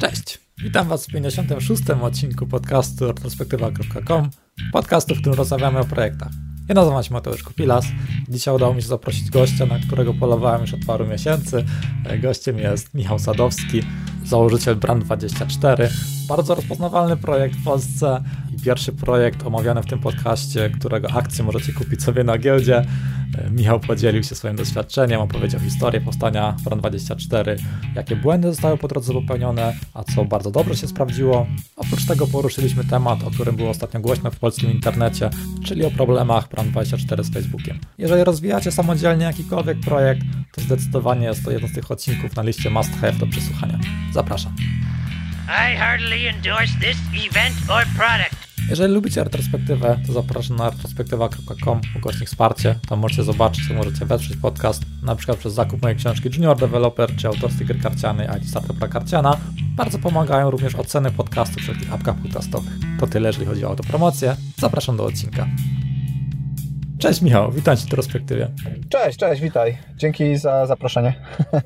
Cześć, witam Was w 56. odcinku podcastu retrospektywa.com, podcastu, w którym rozmawiamy o projektach. Ja nazywam się Mateusz Kopilas. Dzisiaj udało mi się zaprosić gościa, na którego polowałem już od paru miesięcy. Gościem jest Michał Sadowski, założyciel Brand24. Bardzo rozpoznawalny projekt w Polsce i pierwszy projekt omawiany w tym podcaście, którego akcję możecie kupić sobie na giełdzie. Michał podzielił się swoim doświadczeniem, opowiedział historię powstania Brand24, jakie błędy zostały po drodze popełnione, a co bardzo dobrze się sprawdziło. Oprócz tego poruszyliśmy temat, o którym było ostatnio głośno w polskim internecie, czyli o problemach Brand24 z Facebookiem. Jeżeli rozwijacie samodzielnie jakikolwiek projekt, to zdecydowanie jest to jeden z tych odcinków na liście must have do przesłuchania. Zapraszam. I heartily endorse this event or product. Jeżeli lubicie retrospektywę, to zapraszam na retrospektywa.com ukośnik wsparcie. Tam możecie zobaczyć, możecie wesprzeć podcast, na przykład przez zakup mojej książki Junior Developer czy autorskiej gry karcianej IT Startup Karciana. Bardzo pomagają również oceny podcastu w wszelkich apkach podcastowych. To tyle, jeżeli chodzi o autopromocję. Zapraszam do odcinka. Cześć Michał, witam Cię w retrospektywie. Cześć, cześć, witaj. Dzięki za zaproszenie.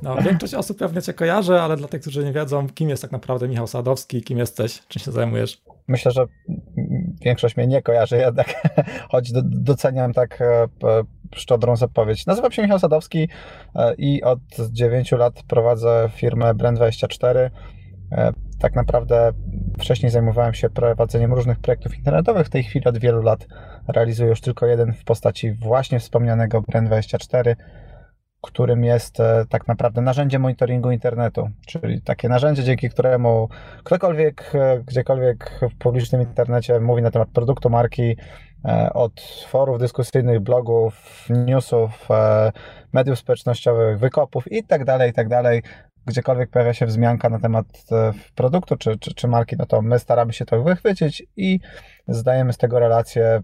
No, większość osób pewnie Cię kojarzy, ale dla tych, którzy nie wiedzą, kim jest tak naprawdę Michał Sadowski, kim jesteś, czym się zajmujesz? Myślę, że większość mnie nie kojarzy jednak, choć doceniam tak e, szczodrą zapowiedź. Nazywam się Michał Sadowski e, i od 9 lat prowadzę firmę Brand24. E, tak naprawdę wcześniej zajmowałem się prowadzeniem różnych projektów internetowych. W tej chwili od wielu lat realizuję już tylko jeden w postaci właśnie wspomnianego Brand24 którym jest e, tak naprawdę narzędzie monitoringu internetu, czyli takie narzędzie, dzięki któremu ktokolwiek, e, gdziekolwiek w publicznym internecie mówi na temat produktu, marki, e, od forów dyskusyjnych, blogów, newsów, mediów społecznościowych, wykopów i tak dalej, i tak gdziekolwiek pojawia się wzmianka na temat produktu czy, czy, czy marki, no to my staramy się to wychwycić i zdajemy z tego relacje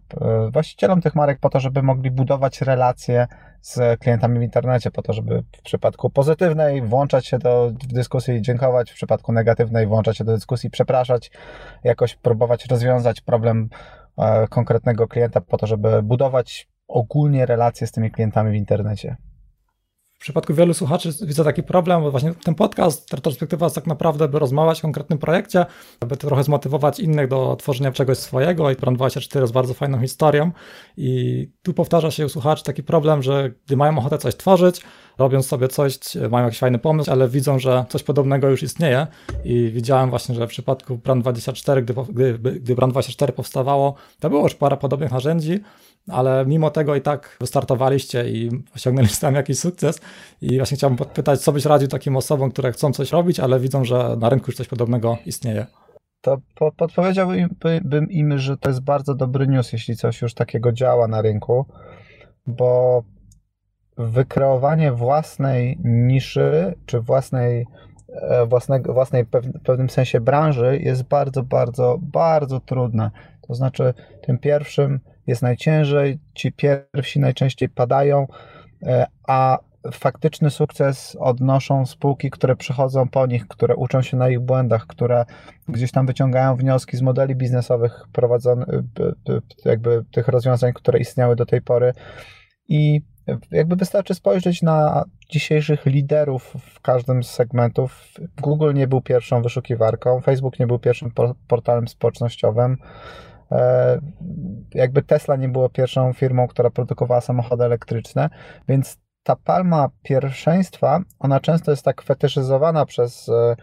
właścicielom tych marek po to, żeby mogli budować relacje z klientami w internecie, po to, żeby w przypadku pozytywnej włączać się do dyskusji i dziękować, w przypadku negatywnej włączać się do dyskusji, przepraszać, jakoś próbować rozwiązać problem e, konkretnego klienta, po to, żeby budować ogólnie relacje z tymi klientami w internecie. W przypadku wielu słuchaczy widzę taki problem, bo właśnie ten podcast, retrospektywa jest tak naprawdę, by rozmawiać o konkretnym projekcie, by trochę zmotywować innych do tworzenia czegoś swojego i Plan24 jest bardzo fajną historią. I tu powtarza się u słuchaczy taki problem, że gdy mają ochotę coś tworzyć, robią sobie coś, mają jakiś fajny pomysł, ale widzą, że coś podobnego już istnieje. I widziałem właśnie, że w przypadku Brand24, gdy, gdy, gdy Brand24 powstawało, to było już parę podobnych narzędzi, ale mimo tego i tak wystartowaliście i osiągnęliście tam jakiś sukces i właśnie chciałbym podpytać, co byś radził takim osobom, które chcą coś robić, ale widzą, że na rynku już coś podobnego istnieje. To po, podpowiedziałbym im, że to jest bardzo dobry news, jeśli coś już takiego działa na rynku, bo wykreowanie własnej niszy, czy własnej, e, własnej w pewnym sensie branży jest bardzo, bardzo, bardzo trudne. To znaczy, tym pierwszym jest najciężej, ci pierwsi najczęściej padają, e, a faktyczny sukces odnoszą spółki, które przychodzą po nich, które uczą się na ich błędach, które gdzieś tam wyciągają wnioski z modeli biznesowych prowadzonych, jakby tych rozwiązań, które istniały do tej pory i jakby wystarczy spojrzeć na dzisiejszych liderów w każdym z segmentów. Google nie był pierwszą wyszukiwarką, Facebook nie był pierwszym portalem społecznościowym. E, jakby Tesla nie była pierwszą firmą, która produkowała samochody elektryczne, więc ta palma pierwszeństwa, ona często jest tak fetyszyzowana przez, e,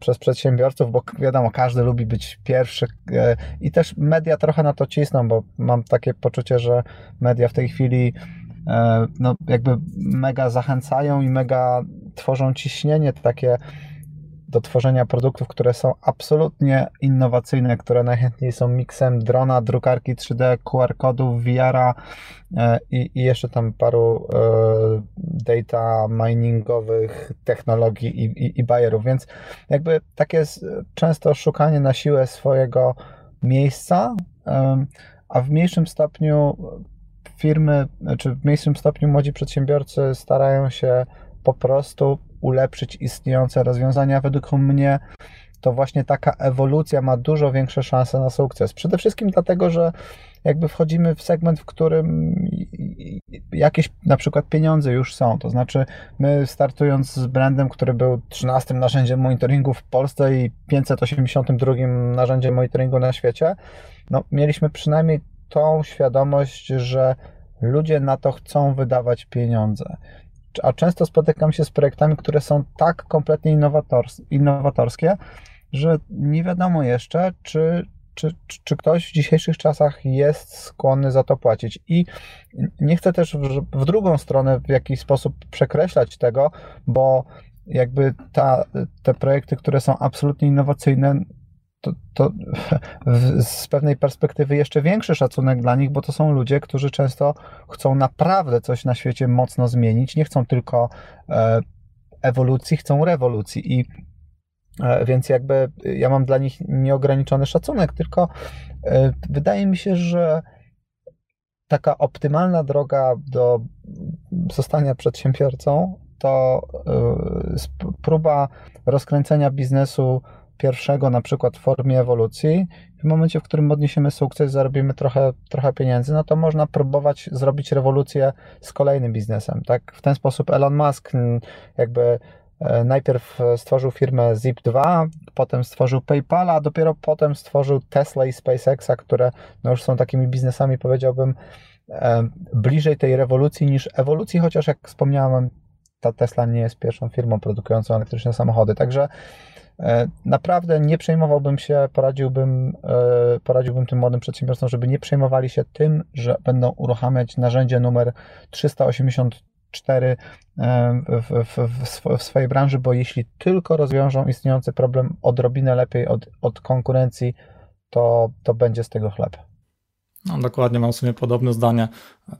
przez przedsiębiorców, bo wiadomo, każdy lubi być pierwszy e, i też media trochę na to cisną, bo mam takie poczucie, że media w tej chwili no, jakby mega zachęcają i mega tworzą ciśnienie takie do tworzenia produktów, które są absolutnie innowacyjne, które najchętniej są miksem drona, drukarki 3D, QR-kodów, VR-a e, i, i, jeszcze tam paru e, data miningowych technologii i, i, i bajerów, więc jakby takie jest często szukanie na siłę swojego miejsca, a w mniejszym stopniu firmy, czy w mniejszym stopniu młodzi przedsiębiorcy starają się po prostu ulepszyć istniejące rozwiązania. Według mnie to właśnie taka ewolucja ma dużo większe szanse na sukces. Przede wszystkim dlatego, że jakby wchodzimy w segment, w którym jakieś na przykład pieniądze już są. To znaczy, my startując z brandem, który był 13 narzędziem monitoringu w Polsce i 582 narzędziem monitoringu na świecie, no, mieliśmy przynajmniej tą świadomość, że ludzie na to chcą wydawać pieniądze. A często spotykam się z projektami, które są tak kompletnie innowatorskie, że nie wiadomo jeszcze, czy, czy, czy ktoś w dzisiejszych czasach jest skłonny za to płacić. I nie chcę też w, w drugą stronę w jakiś sposób przekreślać tego, bo jakby ta, te projekty, które są absolutnie innowacyjne, to, to z pewnej perspektywy jeszcze większy szacunek dla nich, bo to są ludzie, którzy często chcą naprawdę coś na świecie mocno zmienić, nie chcą tylko e, ewolucji, chcą rewolucji. I e, więc jakby ja mam dla nich nieograniczony szacunek, tylko e, wydaje mi się, że taka optymalna droga do zostania przedsiębiorcą to próba rozkręcenia biznesu pierwszego na przykład w formie ewolucji, w momencie, w którym odniesiemy sukces, zarobimy trochę, trochę pieniędzy, no to można próbować zrobić rewolucję z kolejnym biznesem. Tak? W ten sposób Elon Musk jakby e, najpierw stworzył firmę Zip2, potem stworzył PayPala, a dopiero potem stworzył Tesla i SpaceXa, które no już są takimi biznesami, powiedziałbym, e, bliżej tej rewolucji niż ewolucji, chociaż jak wspomniałem, ta Tesla nie jest pierwszą firmą produkującą elektryczne samochody. Także E, naprawdę nie przejmowałbym się, poradziłbym, e, poradziłbym tym młodym przedsiębiorcom, żeby nie przejmowali się tym, że będą uruchamiać narzędzie numer 384 e, w, w, w, swojej branży, bo jeśli tylko rozwiążą istniejący problem odrobinę lepiej od, od konkurencji, to, to będzie z tego chleb. No, dokładnie, mam w sumie podobne zdanie.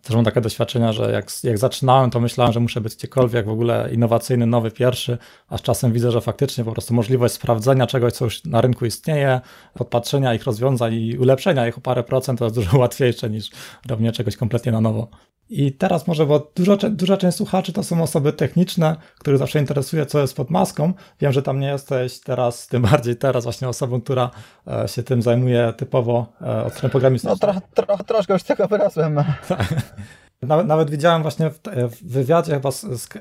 Też mam takie doświadczenia, że jak, jak zaczynałem, to myślałem, że muszę być gdziekolwiek w ogóle innowacyjny, nowy, pierwszy, a z czasem widzę, że faktycznie po prostu możliwość sprawdzenia czegoś, co już na rynku istnieje, podpatrzenia ich rozwiązań i ulepszenia ich o parę procent to jest dużo łatwiejsze niż robienie czegoś kompletnie na nowo. I teraz może, bo dużo, duża część słuchaczy to są osoby techniczne, których zawsze interesuje, co jest pod maską. Wiem, że tam nie jesteś teraz, tym bardziej teraz właśnie osobą, która e, się tym zajmuje typowo e, od strony programistycznej. No trochę, troszkę już tego wyrosłem. Nawet, nawet widziałem właśnie w, w wywiadzie chyba z,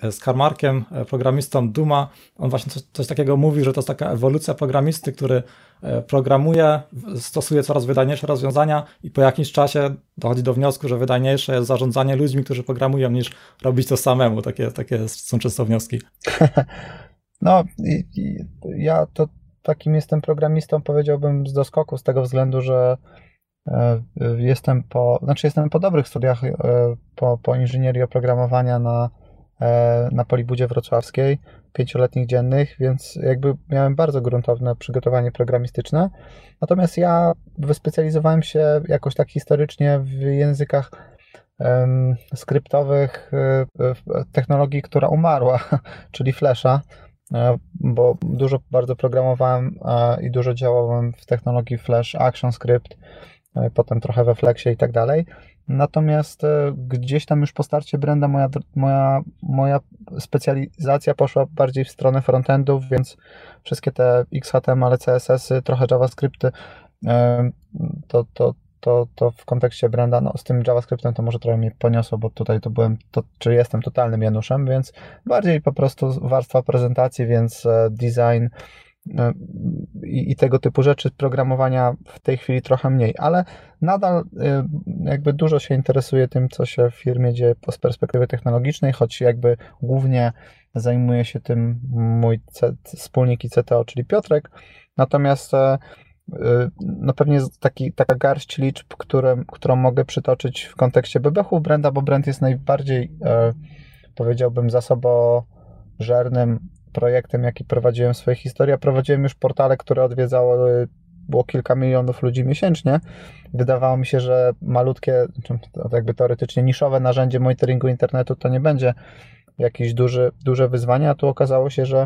z, Karmarkiem, e, programistą Duma, on właśnie coś, coś, takiego mówi, że to jest taka ewolucja programisty, który e, programuje, stosuje coraz wydajniejsze rozwiązania i po jakimś czasie dochodzi do wniosku, że wydajniejsze jest zarządzanie ludźmi, którzy programują, niż robić to samemu. Takie, takie są często wnioski. No, i, i ja to takim jestem programistą, powiedziałbym z doskoku, z tego względu, że jestem po, znaczy jestem po dobrych studiach e, po, po inżynierii oprogramowania na, e, na Polibudzie Wrocławskiej, pięcioletnich dziennych, więc jakby miałem bardzo gruntowne przygotowanie programistyczne. Natomiast ja wyspecjalizowałem się jakoś tak historycznie w językach skryptowych technologii, która umarła, czyli Flasha, bo dużo bardzo programowałem i dużo działałem w technologii Flash ActionScript, E, potem trochę we Flexie i tak dalej. Natomiast e, gdzieś tam już po starcie Brenda moja, moja, moja specjalizacja poszła bardziej w stronę frontendów, więc wszystkie te XHTML, CSS-y, trochę JavaScripty, e, to, to, to, to w kontekście Brenda, no z tym JavaScriptem to może trochę mnie poniosło, bo tutaj to byłem, to, czy jestem totalnym Januszem, więc bardziej po prostu warstwa prezentacji, więc design, E, i, i, tego typu rzeczy, programowania w tej chwili trochę mniej, ale nadal e, jakby dużo się interesuje tym, co się w firmie dzieje z perspektywy technologicznej, choć jakby głównie zajmuje się tym mój C, wspólnik i CTO, czyli Piotrek, natomiast e, no pewnie taki, taka garść liczb, które, którą mogę przytoczyć w kontekście bebechu Brenda, bo Brand jest najbardziej powiedziałbym zasobożernym projektem, jaki prowadziłem w swojej historii. Prowadziłem już portale, które odwiedzało było kilka milionów ludzi miesięcznie. Wydawało mi się, że malutkie, jakby teoretycznie niszowe narzędzie monitoringu internetu to nie będzie jakieś duży, duże wyzwanie, a tu okazało się, że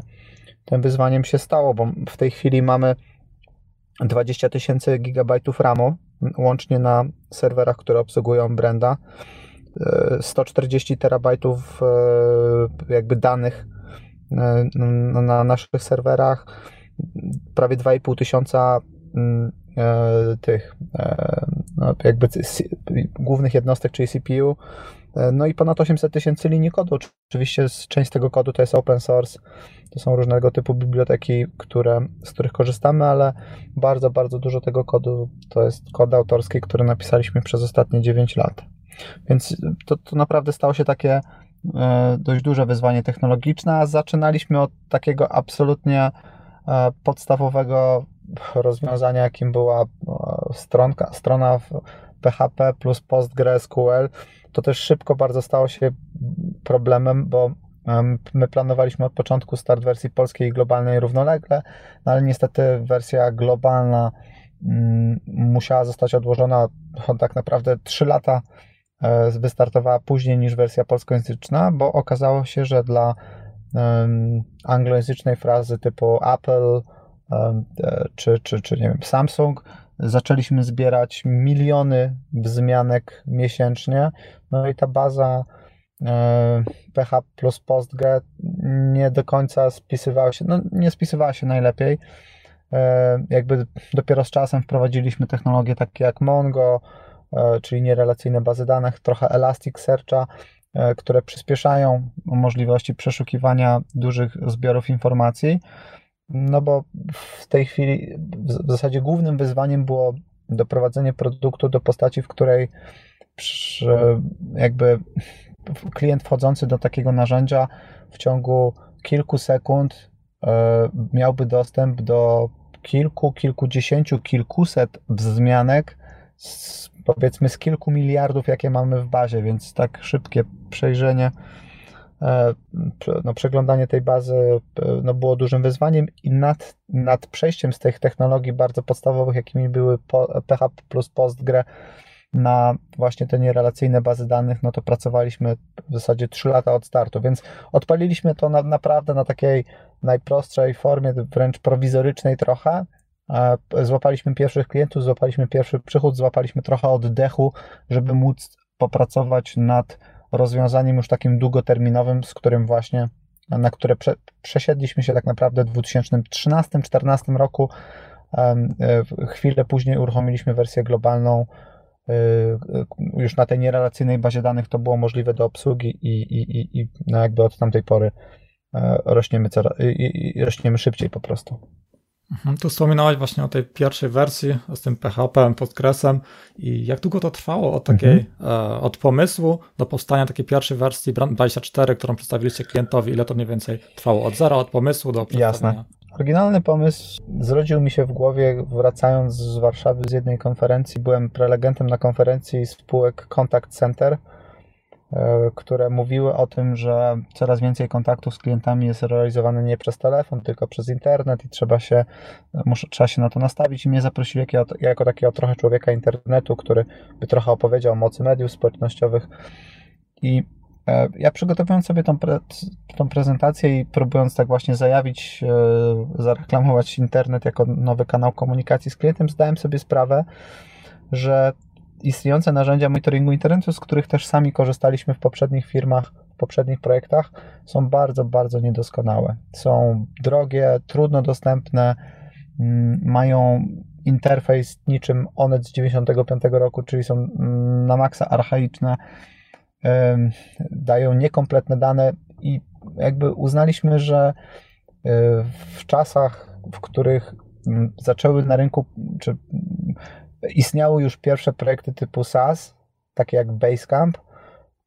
tym wyzwaniem się stało, bo w tej chwili mamy 20 tysięcy gigabajtów RAMu łącznie na serwerach, które obsługują Brenda, 140 terabajtów e, jakby danych na naszych serwerach. prawie 2,5 tysiąca mm, tych no, jakby głównych jednostek, czyli CPU, no i ponad 800 tysięcy linii kodu. Oczywiście część tego kodu to jest open source, to są różnego typu biblioteki, które, z których korzystamy, ale bardzo, bardzo dużo tego kodu to jest kod autorski, który napisaliśmy przez ostatnie 9 lat. Więc to, to naprawdę stało się takie e, dość duże wyzwanie technologiczne, a zaczynaliśmy od takiego absolutnie e, podstawowego rozwiązania, jakim była e, stronka, strona PHP plus PostgreSQL. To też szybko bardzo stało się problemem, bo My planowaliśmy od początku start wersji polskiej i globalnej równolegle, no ale niestety wersja globalna mm, musiała zostać odłożona tak naprawdę 3 lata e, wystartowała później niż wersja polskojęzyczna, bo okazało się, że dla anglojęzycznej frazy typu Apple e, czy, czy, czy nie wiem, Samsung zaczęliśmy zbierać miliony wzmianek miesięcznie, no i ta baza PH plus PostgreSQL nie do końca spisywała się, no nie spisywała się najlepiej. E, jakby dopiero z czasem wprowadziliśmy technologie takie jak Mongo, e, czyli nierelacyjne bazy danych, trochę Elasticsearcha, e, które przyspieszają możliwości przeszukiwania dużych zbiorów informacji. No bo w tej chwili w zasadzie głównym wyzwaniem było doprowadzenie produktu do postaci, w której jakby klient wchodzący do takiego narzędzia w ciągu kilku sekund e, miałby dostęp do kilku, kilkudziesięciu, kilkuset wzmianek z, powiedzmy z kilku miliardów, jakie mamy w bazie, więc tak szybkie przejrzenie, e, no, przeglądanie tej bazy e, no, było dużym wyzwaniem i nad, nad przejściem z tych technologii bardzo podstawowych, jakimi były PHP plus PostgreSQL, na właśnie te nierelacyjne bazy danych, no to pracowaliśmy w zasadzie 3 lata od startu, więc odpaliliśmy to na, naprawdę na takiej najprostszej formie, wręcz prowizorycznej trochę. Złapaliśmy pierwszych klientów, złapaliśmy pierwszy przychód, złapaliśmy trochę oddechu, żeby móc popracować nad rozwiązaniem już takim długoterminowym, z którym właśnie na które prze, przesiedliśmy się tak naprawdę w 2013-2014 roku. Chwilę później uruchomiliśmy wersję globalną Y, już na tej nierelacyjnej bazie danych to było możliwe do obsługi i, i, i, i no jakby od tamtej pory e, rośniemy, coraz, rośniemy szybciej po prostu. Mhm, tu wspominałeś właśnie o tej pierwszej wersji z tym PHP, Postgresem i jak długo to trwało od takiej, mhm. e, od pomysłu do powstania takiej pierwszej wersji Brand 24, którą przedstawiliście klientowi, ile to mniej więcej trwało? Od zera, od pomysłu do przedstawienia? Jasne. Oryginalny pomysł zrodził mi się w głowie, wracając z Warszawy z jednej konferencji. Byłem prelegentem na konferencji spółek Contact Center, które mówiły o tym, że coraz więcej kontaktów z klientami jest realizowane nie przez telefon, tylko przez internet i trzeba się, muszę, trzeba się na to nastawić. I mnie zaprosili jako, jako takiego trochę człowieka internetu, który by trochę opowiedział o mocy mediów społecznościowych. I E, ja przygotowując sobie tą, pre, tą prezentację i próbując tak właśnie zajawić, e, zareklamować internet jako nowy kanał komunikacji z klientem, zdałem sobie sprawę, że istniejące narzędzia monitoringu internetu, z których też sami korzystaliśmy w poprzednich firmach, w poprzednich projektach, są bardzo, bardzo niedoskonałe. Są drogie, trudno dostępne, mm, mają interfejs niczym Onet z 95 roku, czyli są mm, na maksa archaiczne dają niekompletne dane i jakby uznaliśmy, że e, w czasach, w których zaczęły na rynku, czy istniały już pierwsze projekty typu SaaS, takie jak Basecamp,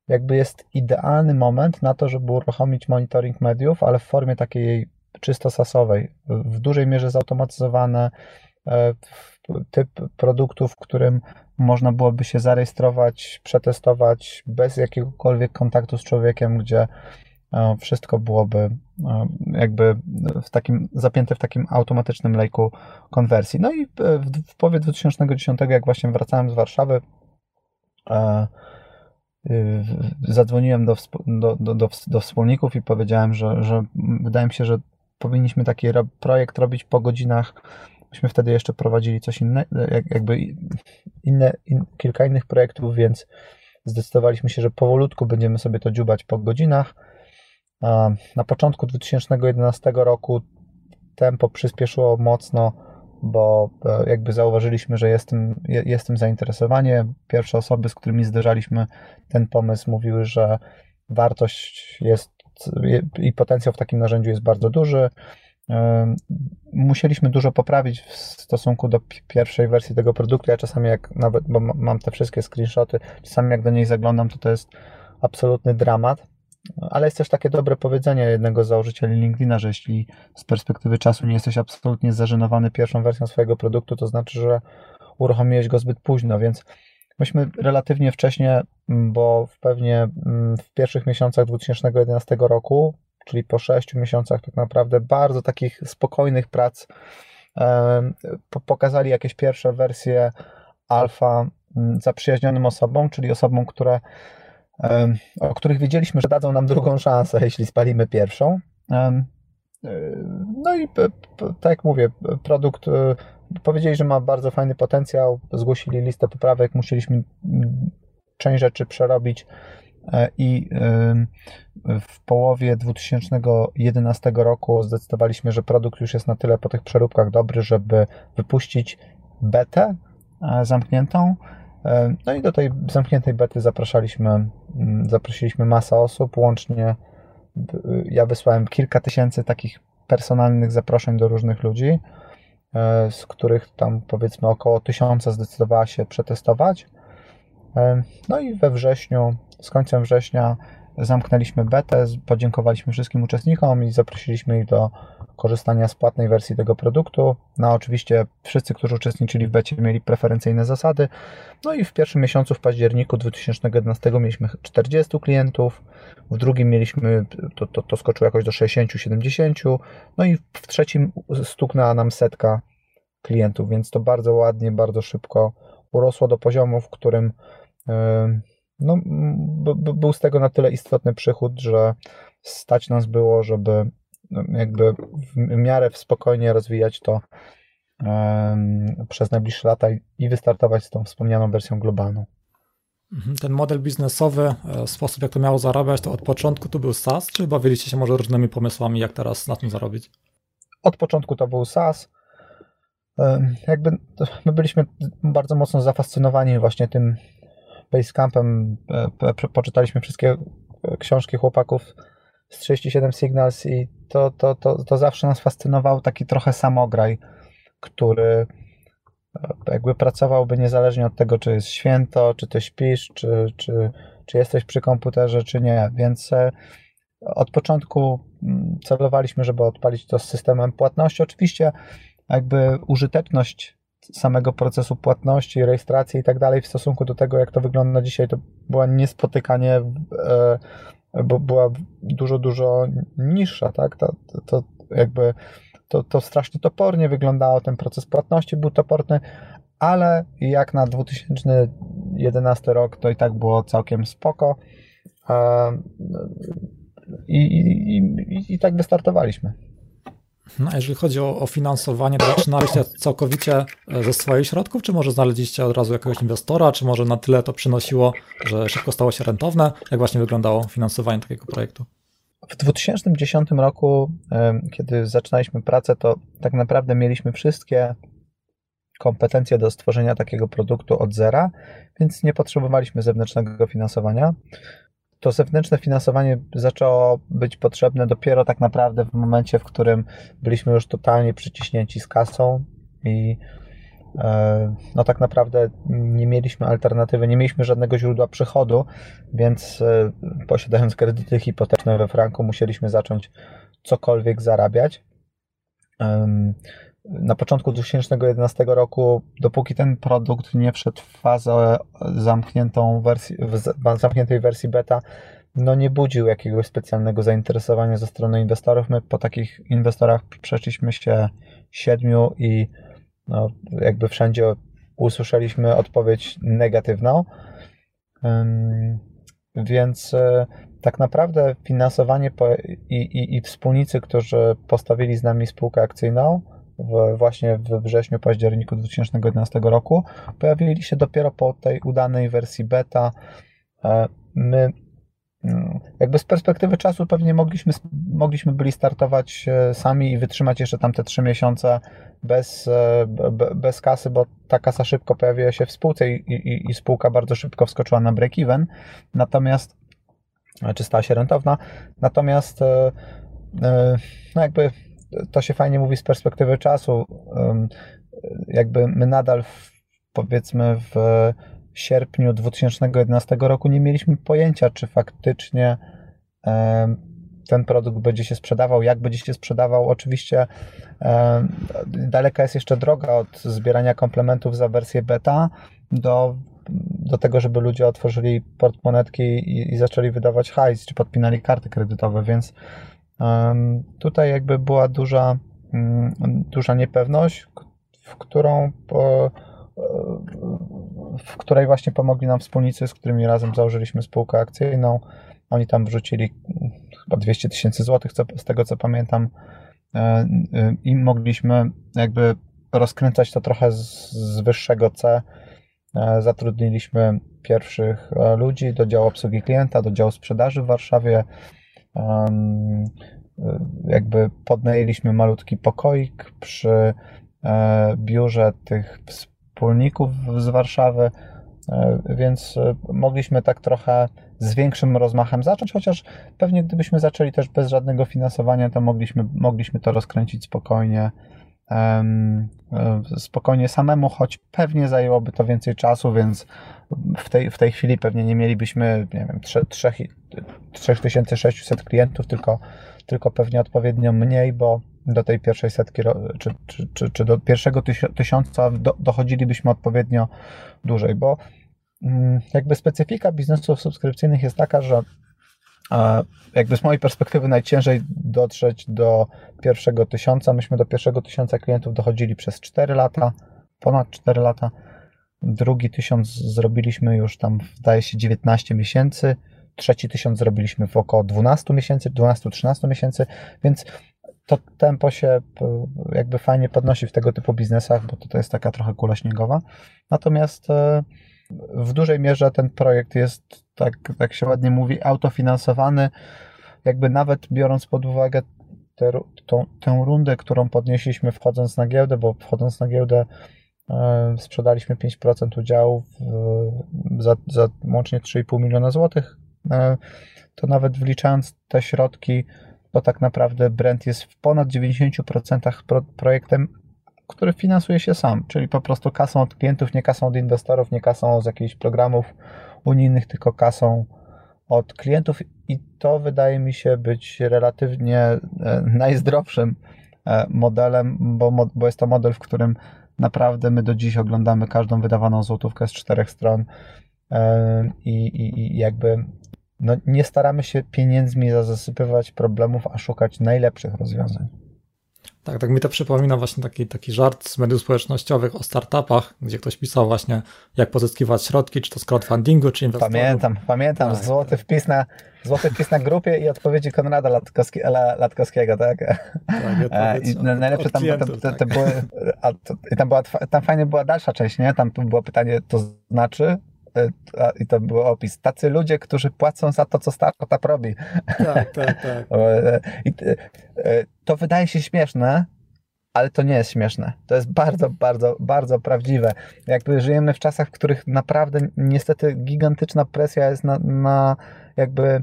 jakby jest idealny moment na to, żeby uruchomić monitoring mediów, ale w formie takiej czysto sasowej, w dużej mierze zautomatyzowane, e, typ produktów, w którym można byłoby się zarejestrować, przetestować bez jakiegokolwiek kontaktu z człowiekiem, gdzie wszystko byłoby e, jakby w takim, zapięte w takim automatycznym lejku konwersji. No i w, w połowie 2010, jak właśnie wracałem z Warszawy, e, zadzwoniłem do, do, do, do, wspólników i powiedziałem, że, że wydaje mi się, że powinniśmy taki projekt robić po godzinach Myśmy wtedy jeszcze prowadzili coś innego, jakby inne, in, kilka innych projektów, więc zdecydowaliśmy się, że powolutku będziemy sobie to dziubać po godzinach. Na początku 2011 roku tempo przyspieszyło mocno, bo e, jakby zauważyliśmy, że jest tym, jest tym zainteresowanie. Pierwsze osoby, z którymi zderzaliśmy ten pomysł, mówiły, że wartość jest i potencjał w takim narzędziu jest bardzo duży. Musieliśmy dużo poprawić w stosunku do pierwszej wersji tego produktu. Ja czasami, jak nawet, bo mam te wszystkie screenshoty, czasami jak do niej zaglądam, to to jest absolutny dramat. Ale jest też takie dobre powiedzenie jednego z założycieli LinkedIna, że jeśli z perspektywy czasu nie jesteś absolutnie zażenowany pierwszą wersją swojego produktu, to znaczy, że uruchomiłeś go zbyt późno, więc myśmy relatywnie wcześnie, bo w pewnie w pierwszych miesiącach 2011 roku czyli po sześciu miesiącach tak naprawdę bardzo takich spokojnych prac pokazali jakieś pierwsze wersje alfa mm, zaprzyjaźnionym osobom, czyli osobom, które, o których wiedzieliśmy, że dadzą nam drugą szansę, jeśli spalimy pierwszą. E, no i tak jak mówię, produkt e, powiedzieli, że ma bardzo fajny potencjał, zgłosili listę poprawek, musieliśmy mm, część rzeczy przerobić E, i w połowie 2011 roku zdecydowaliśmy, że produkt już jest na tyle po tych przeróbkach dobry, żeby wypuścić betę zamkniętą. E, no i do tej zamkniętej bety zapraszaliśmy, zaprosiliśmy masę osób, łącznie ja wysłałem kilka tysięcy takich personalnych zaproszeń do różnych ludzi, z których tam powiedzmy około tysiąca zdecydowała się przetestować. No i we wrześniu z końcem września zamknęliśmy betę, podziękowaliśmy wszystkim uczestnikom i zaprosiliśmy ich do korzystania z płatnej wersji tego produktu. No oczywiście wszyscy, którzy uczestniczyli w becie mieli preferencyjne zasady. No i w pierwszym miesiącu, w październiku 2011 mieliśmy 40 klientów, w drugim mieliśmy, to, to, to skoczyło jakoś do 60-70, no i w trzecim stuknęła nam setka klientów, więc to bardzo ładnie, bardzo szybko urosło do poziomu, w którym yy, no, był z tego na tyle istotny przychód, że stać nas było, żeby no, jakby w miarę spokojnie rozwijać to przez najbliższe lata i wystartować z tą wspomnianą wersją globalną. Mhm, ten model biznesowy, e, sposób jak to miało zarabiać, to od początku to był SaaS, czy bawiliście się może różnymi pomysłami, jak teraz na tym zarobić? Od początku to był SaaS. Jakby my byliśmy bardzo mocno zafascynowani właśnie tym Basecampem e, poczytaliśmy wszystkie e, książki chłopaków z 37 Signals i to, to, to, to zawsze nas fascynował taki trochę samograj, który e, jakby pracowałby niezależnie od tego, czy jest święto, czy ty śpisz, czy, czy, czy jesteś przy komputerze, czy nie. Więc od początku mm, celowaliśmy, żeby odpalić to z systemem płatności. Oczywiście jakby użyteczność samego procesu płatności, rejestracji i tak dalej w stosunku do tego, jak to wygląda dzisiaj, to była niespotykanie, e, bo była dużo, dużo niższa, tak? To, to jakby to, to strasznie topornie wyglądało, ten proces płatności był toporny, ale jak na 2011 rok to i tak było całkiem spoko. E, I, i, i, i tak wystartowaliśmy. No, jeżeli chodzi o, o finansowanie, to zaczynaliście całkowicie e, ze swoich środków, czy może znaleźliście od razu jakiegoś inwestora, czy może na tyle to przynosiło, że szybko stało się rentowne? Jak właśnie wyglądało finansowanie takiego projektu? W 2010 roku, kiedy zaczynaliśmy pracę, to tak naprawdę mieliśmy wszystkie kompetencje do stworzenia takiego produktu od zera, więc nie potrzebowaliśmy zewnętrznego finansowania to zewnętrzne finansowanie zaczęło być potrzebne dopiero tak naprawdę w momencie, w którym byliśmy już totalnie przyciśnięci z kasą i e, no tak naprawdę nie mieliśmy alternatywy, nie mieliśmy żadnego źródła przychodu, więc e, posiadając kredyty hipoteczne we franku musieliśmy zacząć cokolwiek zarabiać na początku 2011 roku, dopóki ten produkt nie wszedł w fazę zamkniętą wersji, w zamkniętej wersji beta, no nie budził jakiegoś specjalnego zainteresowania ze strony inwestorów. My po takich inwestorach przeszliśmy się siedmiu i no, jakby wszędzie usłyszeliśmy odpowiedź negatywną. Więc e, tak naprawdę finansowanie i, i, i wspólnicy, którzy postawili z nami spółkę akcyjną, w, właśnie we wrześniu, październiku 2011 roku. Pojawili się dopiero po tej udanej wersji beta. E, my mm, jakby z perspektywy czasu pewnie mogliśmy, mogliśmy byli startować e, sami i wytrzymać jeszcze tam te trzy miesiące bez, e, bez kasy, bo ta kasa szybko pojawiła się w spółce i, i, i spółka bardzo szybko wskoczyła na break-even, natomiast czy stała się rentowna, natomiast no jakby to się fajnie mówi z perspektywy czasu, jakby my nadal w, powiedzmy w sierpniu 2011 roku nie mieliśmy pojęcia, czy faktycznie ten produkt będzie się sprzedawał, jak będzie się sprzedawał. Oczywiście daleka jest jeszcze droga od zbierania komplementów za wersję beta do, do tego, żeby ludzie otworzyli portmonetki i, i zaczęli wydawać hajs, czy podpinali karty kredytowe, więc tutaj jakby była duża, mm, duża niepewność, w którą po, w której właśnie pomogli nam wspólnicy, z którymi razem założyliśmy spółkę akcyjną. Oni tam wrzucili chyba 200 tysięcy złotych, z tego co pamiętam, e, e, i mogliśmy jakby rozkręcać to trochę z, z wyższego C. E, zatrudniliśmy pierwszych ludzi do działu obsługi klienta, do działu sprzedaży w Warszawie. Jakby podnajęliśmy malutki pokoik przy biurze tych wspólników z Warszawy, e, więc e, mogliśmy tak trochę z większym rozmachem zacząć, chociaż pewnie gdybyśmy zaczęli też bez żadnego finansowania, to mogliśmy, mogliśmy to rozkręcić spokojnie, e, spokojnie samemu, choć pewnie zajęłoby to więcej czasu, więc w tej, w tej chwili pewnie nie mielibyśmy, nie wiem, 3600 klientów, tylko, tylko pewnie odpowiednio mniej, bo do tej pierwszej setki, czy, czy, czy, czy do pierwszego tysiąca do, dochodzilibyśmy odpowiednio dłużej, bo mm, jakby specyfika biznesów subskrypcyjnych jest taka, że jakby z mojej perspektywy najciężej dotrzeć do pierwszego tysiąca. Myśmy do pierwszego tysiąca klientów dochodzili przez 4 lata, ponad 4 lata. Drugi tysiąc zrobiliśmy już tam, wydaje się, 19 miesięcy. Trzeci tysiąc zrobiliśmy w około 12 miesięcy, 12-13 miesięcy, więc to tempo się jakby fajnie podnosi w tego typu biznesach, bo to, jest taka trochę kula śniegowa. Natomiast e, w dużej mierze ten projekt jest, tak, tak się ładnie mówi, autofinansowany. Jakby nawet biorąc pod uwagę tę, tą, tę rundę, którą podnieśliśmy wchodząc na giełdę, bo wchodząc na giełdę e, sprzedaliśmy 5% udziałów za, za łącznie 3,5 miliona złotych, e, to nawet wliczając te środki, to tak naprawdę Brand jest w ponad 90% pro, projektem, który finansuje się sam, czyli po prostu kasą od klientów, nie kasą od inwestorów, nie kasą z jakichś programów unijnych, tylko kasą od klientów i to wydaje mi się być relatywnie e, najzdrowszym e, modelem, bo, bo jest to model, w którym naprawdę my do dziś oglądamy każdą wydawaną złotówkę z czterech stron e, i, i, i jakby no, nie staramy się pieniędzmi zasypywać problemów, a szukać najlepszych rozwiązań. Tak, tak mi to przypomina właśnie taki, taki żart z mediów społecznościowych o startupach, gdzie ktoś pisał właśnie, jak pozyskiwać środki, czy to z crowdfundingu, czy inwestorów. Pamiętam, pamiętam, tak, złoty, tak. Wpis na, złoty wpis na grupie i odpowiedzi Konrada Latkowski, Latkowskiego, tak? tak e, I najlepsze tam, klientów, tak. były, a, to, i tam, była, tam fajnie była dalsza część, nie? Tam było pytanie, to znaczy, i to był opis, tacy ludzie, którzy płacą za to, co startup robi. Tak, tak, tak. E, I e, to wydaje się śmieszne, ale to nie jest śmieszne. To jest bardzo, bardzo, bardzo prawdziwe. Jakby żyjemy w czasach, w których naprawdę niestety gigantyczna presja jest na, na jakby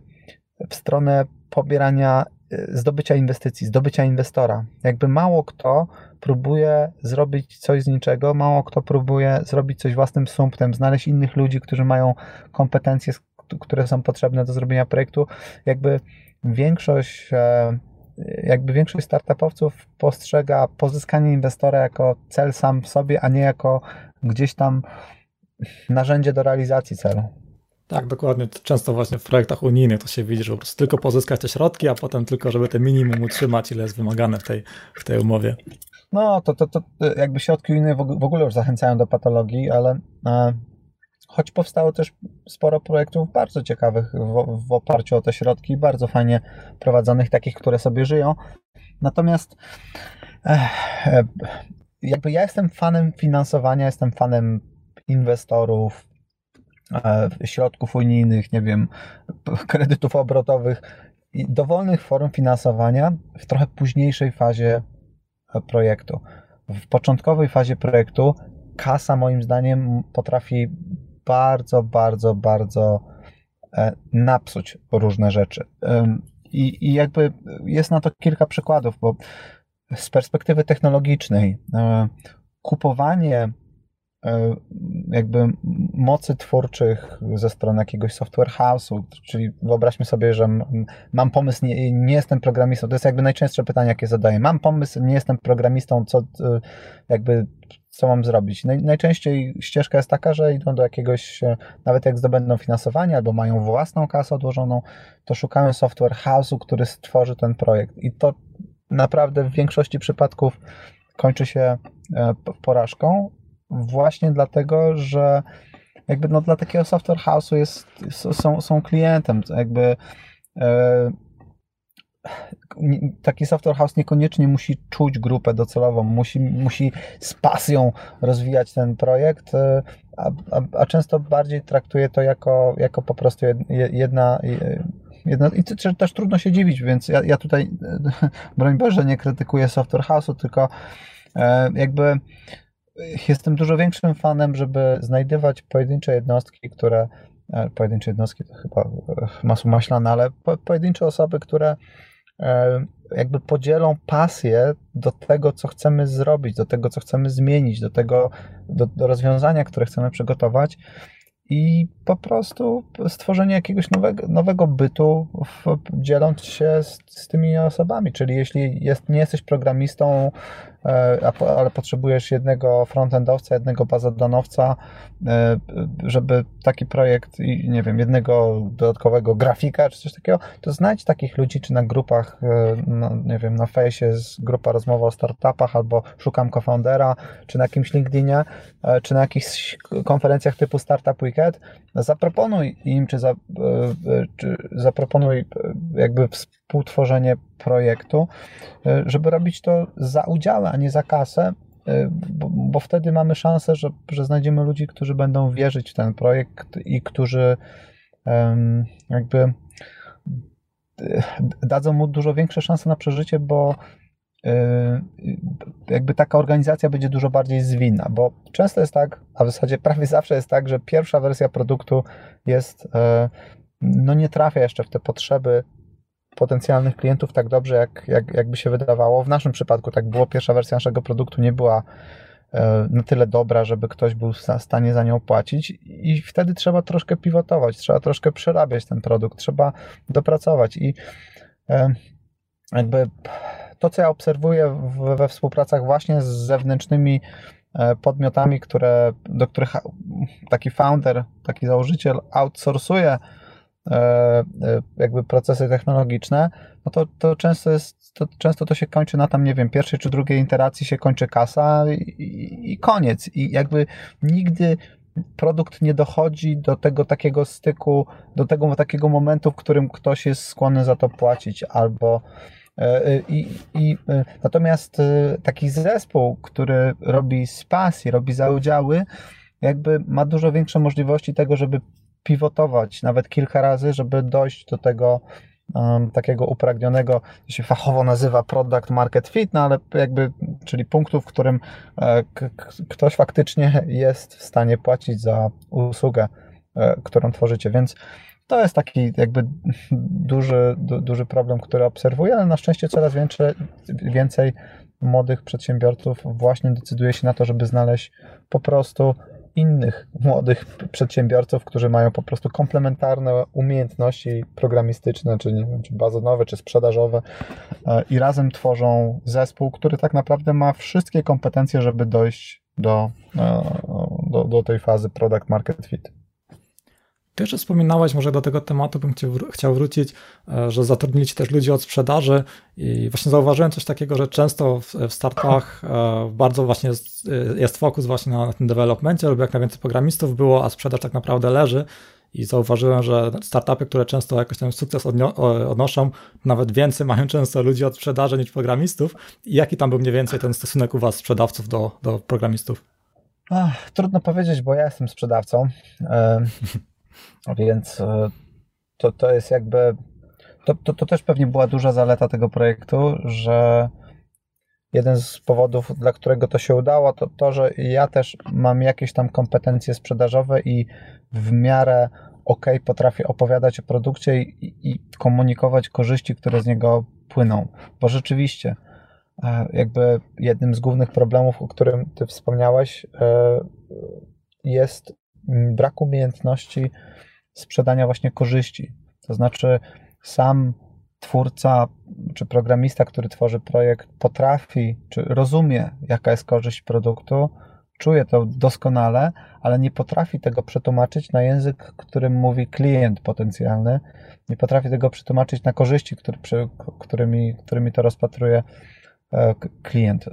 w stronę pobierania, zdobycia inwestycji, zdobycia inwestora. Jakby mało kto próbuje zrobić coś z niczego, mało kto próbuje zrobić coś własnym sumptem, znaleźć innych ludzi, którzy mają kompetencje, które są potrzebne do zrobienia projektu. Jakby większość e, jakby większość startupowców postrzega pozyskanie inwestora jako cel sam w sobie, a nie jako gdzieś tam narzędzie do realizacji celu. Tak, dokładnie. Często właśnie w projektach unijnych to się widzi, że po prostu tylko pozyskać te środki, a potem tylko, żeby te minimum utrzymać, ile jest wymagane w tej, w tej umowie. No, to, to, to jakby środki unijne w ogóle już zachęcają do patologii, ale e, choć powstało też sporo projektów bardzo ciekawych w, w oparciu o te środki, bardzo fajnie prowadzonych, takich, które sobie żyją. Natomiast e, jakby ja jestem fanem finansowania, jestem fanem inwestorów, środków unijnych, nie wiem, kredytów obrotowych i dowolnych form finansowania w trochę późniejszej fazie projektu. W początkowej fazie projektu kasa moim zdaniem potrafi bardzo, bardzo, bardzo e, napsuć różne rzeczy. I, I jakby jest na to kilka przykładów, bo z perspektywy technologicznej e, kupowanie E, jakby mocy twórczych ze strony jakiegoś software house'u, czyli wyobraźmy sobie, że mam pomysł, nie, nie, jestem programistą, to jest jakby najczęstsze pytanie, jakie zadaję. Mam pomysł, nie jestem programistą, co e, jakby co mam zrobić? Naj, najczęściej ścieżka jest taka, że idą do jakiegoś, e, nawet jak zdobędą finansowanie albo mają własną kasę odłożoną, to szukają software house'u, który stworzy ten projekt i to naprawdę w większości przypadków kończy się porażką, właśnie dlatego, że jakby no dla takiego software house'u jest, są, są klientem, jakby e, taki software house niekoniecznie musi czuć grupę docelową, musi, musi z pasją rozwijać ten projekt, e, a, a, a często bardziej traktuje to jako, jako po prostu jedna, jedna i też trudno się dziwić, więc ja, ja tutaj broń Boże nie krytykuję software house'u, tylko e, jakby jestem dużo większym fanem, żeby znajdywać pojedyncze jednostki, które e, pojedyncze jednostki to chyba e, masło maślane, ale po, pojedyncze osoby, które e, jakby podzielą pasję do tego, co chcemy zrobić, do tego, co chcemy zmienić, do tego, do, do rozwiązania, które chcemy przygotować i po prostu stworzenie jakiegoś nowego, nowego bytu, w, dzieląc się z, z, tymi osobami. Czyli jeśli jest, nie jesteś programistą, ale potrzebujesz jednego frontendowca, jednego bazodonowca, e, żeby taki projekt, nie wiem, jednego dodatkowego grafika czy coś takiego, to znajdź takich ludzi, czy na grupach, e, no, nie wiem, na fejsie jest grupa rozmowa o startupach, albo szukam co-foundera, czy na jakimś LinkedInie, czy na jakichś konferencjach typu Startup Weekend, zaproponuj im, czy, za, e, czy zaproponuj e, jakby współtworzenie projektu, e, żeby robić to za udziały, a nie za kasę, bo, bo, wtedy mamy szansę, że, że znajdziemy ludzi, którzy będą wierzyć w ten projekt i którzy jakby dadzą mu dużo większe szanse na przeżycie, bo Y, jakby taka organizacja będzie dużo bardziej zwinna, bo często jest tak, a w zasadzie prawie zawsze jest tak, że pierwsza wersja produktu jest, no nie trafia jeszcze w te potrzeby potencjalnych klientów tak dobrze, jak, jak, jakby się wydawało. W naszym przypadku tak było, pierwsza wersja naszego produktu nie była y, na tyle dobra, żeby ktoś był w stanie za nią płacić. I wtedy trzeba troszkę pivotować, trzeba troszkę przerabiać ten produkt, trzeba dopracować. I jakby to, co ja obserwuję we współpracach właśnie z zewnętrznymi e, podmiotami, które, do których taki founder, taki założyciel outsourcuje e, e, jakby procesy technologiczne, no to, to często jest, to, często to się kończy na tam, nie wiem, pierwszej czy drugiej iteracji się kończy kasa i, i koniec. I jakby nigdy produkt nie dochodzi do tego takiego styku, do tego takiego momentu, w którym ktoś jest skłonny za to płacić albo E, e, I, i, e, natomiast taki zespół, który robi z pasji, robi za udziały, jakby ma dużo większe możliwości tego, żeby pivotować nawet kilka razy, żeby dojść do tego um, takiego upragnionego, to się fachowo nazywa product market fit, no ale jakby, czyli punktu, w którym ktoś faktycznie jest w stanie płacić za usługę, którą tworzycie, więc to jest taki jakby duży, du, duży problem, który obserwuję, ale na szczęście coraz więcej, więcej młodych przedsiębiorców właśnie decyduje się na to, żeby znaleźć po prostu innych młodych przedsiębiorców, którzy mają po prostu komplementarne umiejętności programistyczne, czy, nie wiem, czy bazonowe, czy sprzedażowe e, i razem tworzą zespół, który tak naprawdę ma wszystkie kompetencje, żeby dojść do, e, do, do tej fazy product market fit. Ty jeszcze wspominałeś, może do tego tematu bym chciał wrócić, e, że zatrudniliście też ludzi od sprzedaży i właśnie zauważyłem coś takiego, że często w, w startupach e, bardzo właśnie jest, jest fokus właśnie na, na tym developmencie, żeby jak najwięcej programistów było, a sprzedaż tak naprawdę leży i zauważyłem, że startupy, które często jakoś ten sukces odnoszą, nawet więcej mają często ludzi od sprzedaży niż programistów. I jaki tam był mniej więcej ten stosunek u was sprzedawców do, do programistów? Ach, trudno powiedzieć, bo ja jestem sprzedawcą, e, więc e, to, to jest jakby. To, to, to też pewnie była duża zaleta tego projektu, że jeden z powodów, dla którego to się udało, to to, że ja też mam jakieś tam kompetencje sprzedażowe i w miarę ok potrafię opowiadać o produkcie i, i komunikować korzyści, które z niego płyną. Bo rzeczywiście, e, jakby jednym z głównych problemów, o którym ty wspomniałeś, e, jest brak umiejętności sprzedania właśnie korzyści. To znaczy, sam twórca czy programista, który tworzy projekt, potrafi czy rozumie, jaka jest korzyść produktu, czuje to doskonale, ale nie potrafi tego przetłumaczyć na język, którym mówi klient potencjalny, nie potrafi tego przetłumaczyć na korzyści, który, którymi, którymi to rozpatruje e, klient.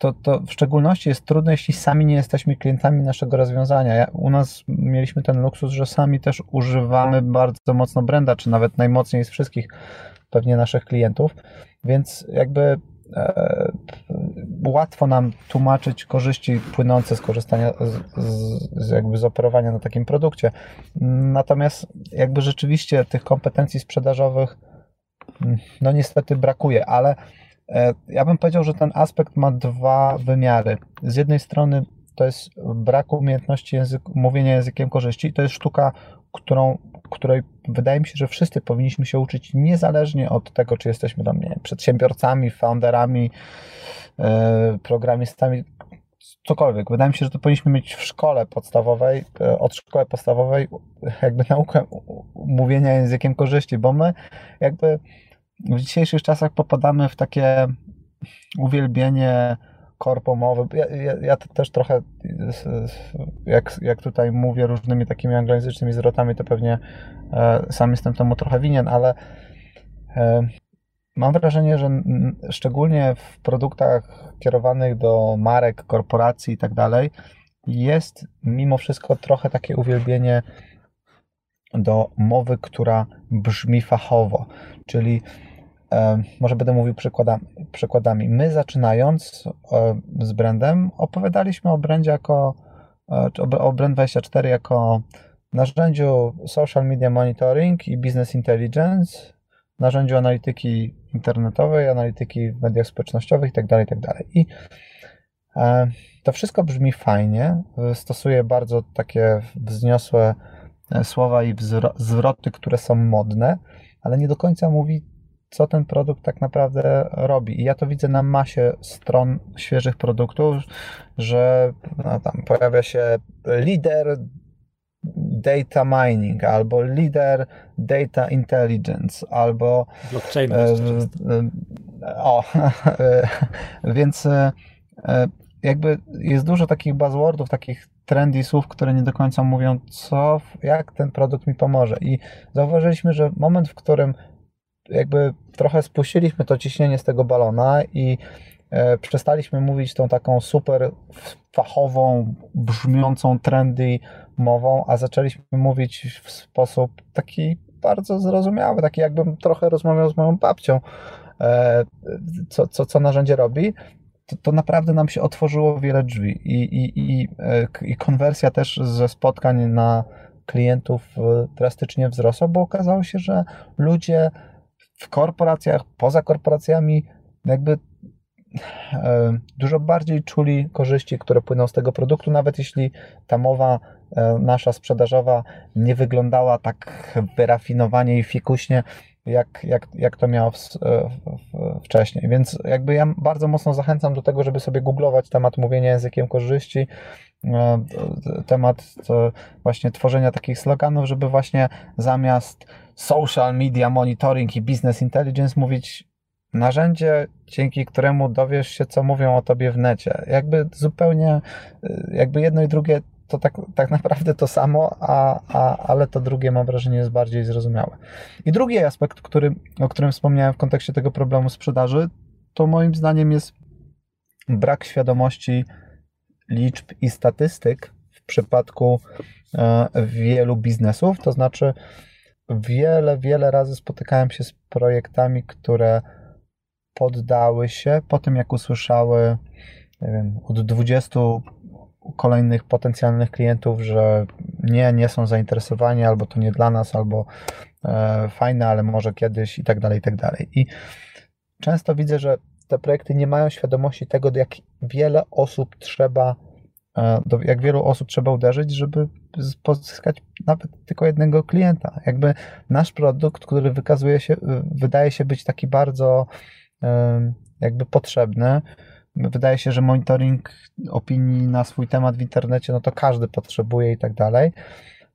To, to w szczególności jest trudne, jeśli sami nie jesteśmy klientami naszego rozwiązania. Ja, u nas mieliśmy ten luksus, że sami też używamy bardzo mocno brenda, czy nawet najmocniej z wszystkich pewnie naszych klientów, więc jakby e, łatwo nam tłumaczyć korzyści płynące z korzystania z, z, jakby z operowania na takim produkcie. Natomiast jakby rzeczywiście tych kompetencji sprzedażowych no niestety brakuje, ale ja bym powiedział, że ten aspekt ma dwa wymiary. Z jednej strony to jest brak umiejętności język, mówienia językiem korzyści. To jest sztuka, którą, której wydaje mi się, że wszyscy powinniśmy się uczyć niezależnie od tego, czy jesteśmy tam, nie przedsiębiorcami, founderami, E, programistami, cokolwiek. Wydaje mi się, że to powinniśmy mieć w szkole podstawowej, e, od szkoły podstawowej, jakby naukę mówienia językiem korzyści, bo my jakby w dzisiejszych czasach popadamy w takie uwielbienie korpomowe. Ja, ja, ja też trochę, jak, jak tutaj mówię różnymi takimi anglojęzycznymi zwrotami, to pewnie e, sam jestem temu trochę winien, ale Mam wrażenie, że szczególnie w produktach kierowanych do marek, korporacji i tak dalej, jest mimo wszystko trochę takie uwielbienie do mowy, która brzmi fachowo, czyli e, może będę mówił przykładami, przykładami. My zaczynając e, z brandem opowiadaliśmy o brandzie jako e, o Brand24 jako narzędziu social media monitoring i business intelligence, narzędziu analityki internetowej, analityki w mediach społecznościowych itd. Tak itd. Tak I e, to wszystko brzmi fajnie, stosuje bardzo takie wzniosłe słowa i zwroty, które są modne, ale nie do końca mówi, co ten produkt tak naprawdę robi. I ja to widzę na masie stron świeżych produktów, że no, tam pojawia się lider data mining, albo lider data intelligence, albo blockchain. E, o, więc e, jakby jest dużo takich buzzwordów, takich trendy słów, które nie do końca mówią, co, jak ten produkt mi pomoże. I zauważyliśmy, że moment, w którym jakby trochę spuściliśmy to ciśnienie z tego balona i E, przestaliśmy mówić tą taką super fachową, brzmiącą trendy mową, a zaczęliśmy mówić w sposób taki bardzo zrozumiały, taki jakbym trochę rozmawiał z moją babcią, e, co, co, co narzędzie robi, to, to naprawdę nam się otworzyło wiele drzwi i, i, i, e, i konwersja też ze spotkań na klientów drastycznie wzrosła, bo okazało się, że ludzie w korporacjach, poza korporacjami jakby E, dużo bardziej czuli korzyści, które płyną z tego produktu, nawet jeśli ta mowa e, nasza sprzedażowa nie wyglądała tak wyrafinowanie i fikuśnie, jak, jak, jak to miało w, w, wcześniej. Więc jakby ja bardzo mocno zachęcam do tego, żeby sobie googlować temat mówienia językiem korzyści, e, temat właśnie tworzenia takich sloganów, żeby właśnie zamiast social media monitoring i business intelligence mówić narzędzie, dzięki któremu dowiesz się, co mówią o tobie w necie. Jakby zupełnie, y, jakby jedno i drugie to tak, tak naprawdę to samo, a, a, ale to drugie mam wrażenie jest bardziej zrozumiałe. I drugi aspekt, który, o którym wspomniałem w kontekście tego problemu sprzedaży, to moim zdaniem jest brak świadomości liczb i statystyk w przypadku e, wielu biznesów. To znaczy, wiele, wiele razy spotykałem się z projektami, które poddały się po tym, jak usłyszały wiem, od 20 kolejnych potencjalnych klientów, że nie, nie są zainteresowani, albo to nie dla nas, albo e, fajne, ale może kiedyś i tak dalej, i tak dalej. I często widzę, że te projekty nie mają świadomości tego, jak wiele osób trzeba, e, jak wielu osób trzeba uderzyć, żeby pozyskać nawet tylko jednego klienta. Jakby nasz produkt, który wykazuje się, wydaje się być taki bardzo jakby potrzebny, wydaje się, że monitoring opinii na swój temat w internecie, no to każdy potrzebuje i tak dalej.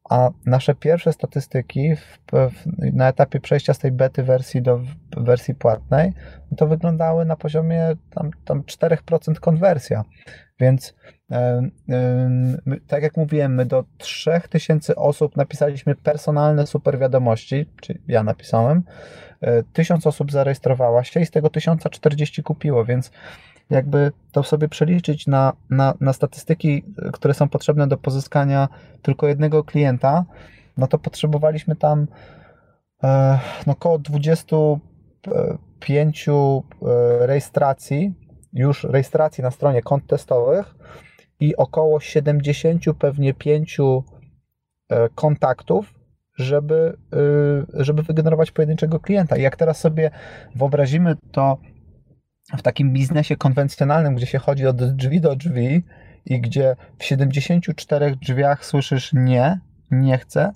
A nasze pierwsze statystyki w, w, na etapie przejścia z tej bety wersji do wersji płatnej, to wyglądały na poziomie tam, tam 4% konwersja. Więc e, tak jak mówiłem, my do 3000 osób napisaliśmy personalne super wiadomości, czyli ja napisałem. E, 1000 osób zarejestrowała się i z tego 1040 kupiło, więc jakby to sobie przeliczyć na, na, na statystyki, które są potrzebne do pozyskania tylko jednego klienta, no to potrzebowaliśmy tam e, no, około 25 e, rejestracji, już rejestracji na stronie kont testowych i około 70 pewnie 5 e, kontaktów, żeby, żeby wygenerować pojedynczego klienta. I jak teraz sobie wyobrazimy to w takim biznesie konwencjonalnym, gdzie się chodzi od drzwi do drzwi i gdzie w 74 drzwiach słyszysz nie, nie chcę,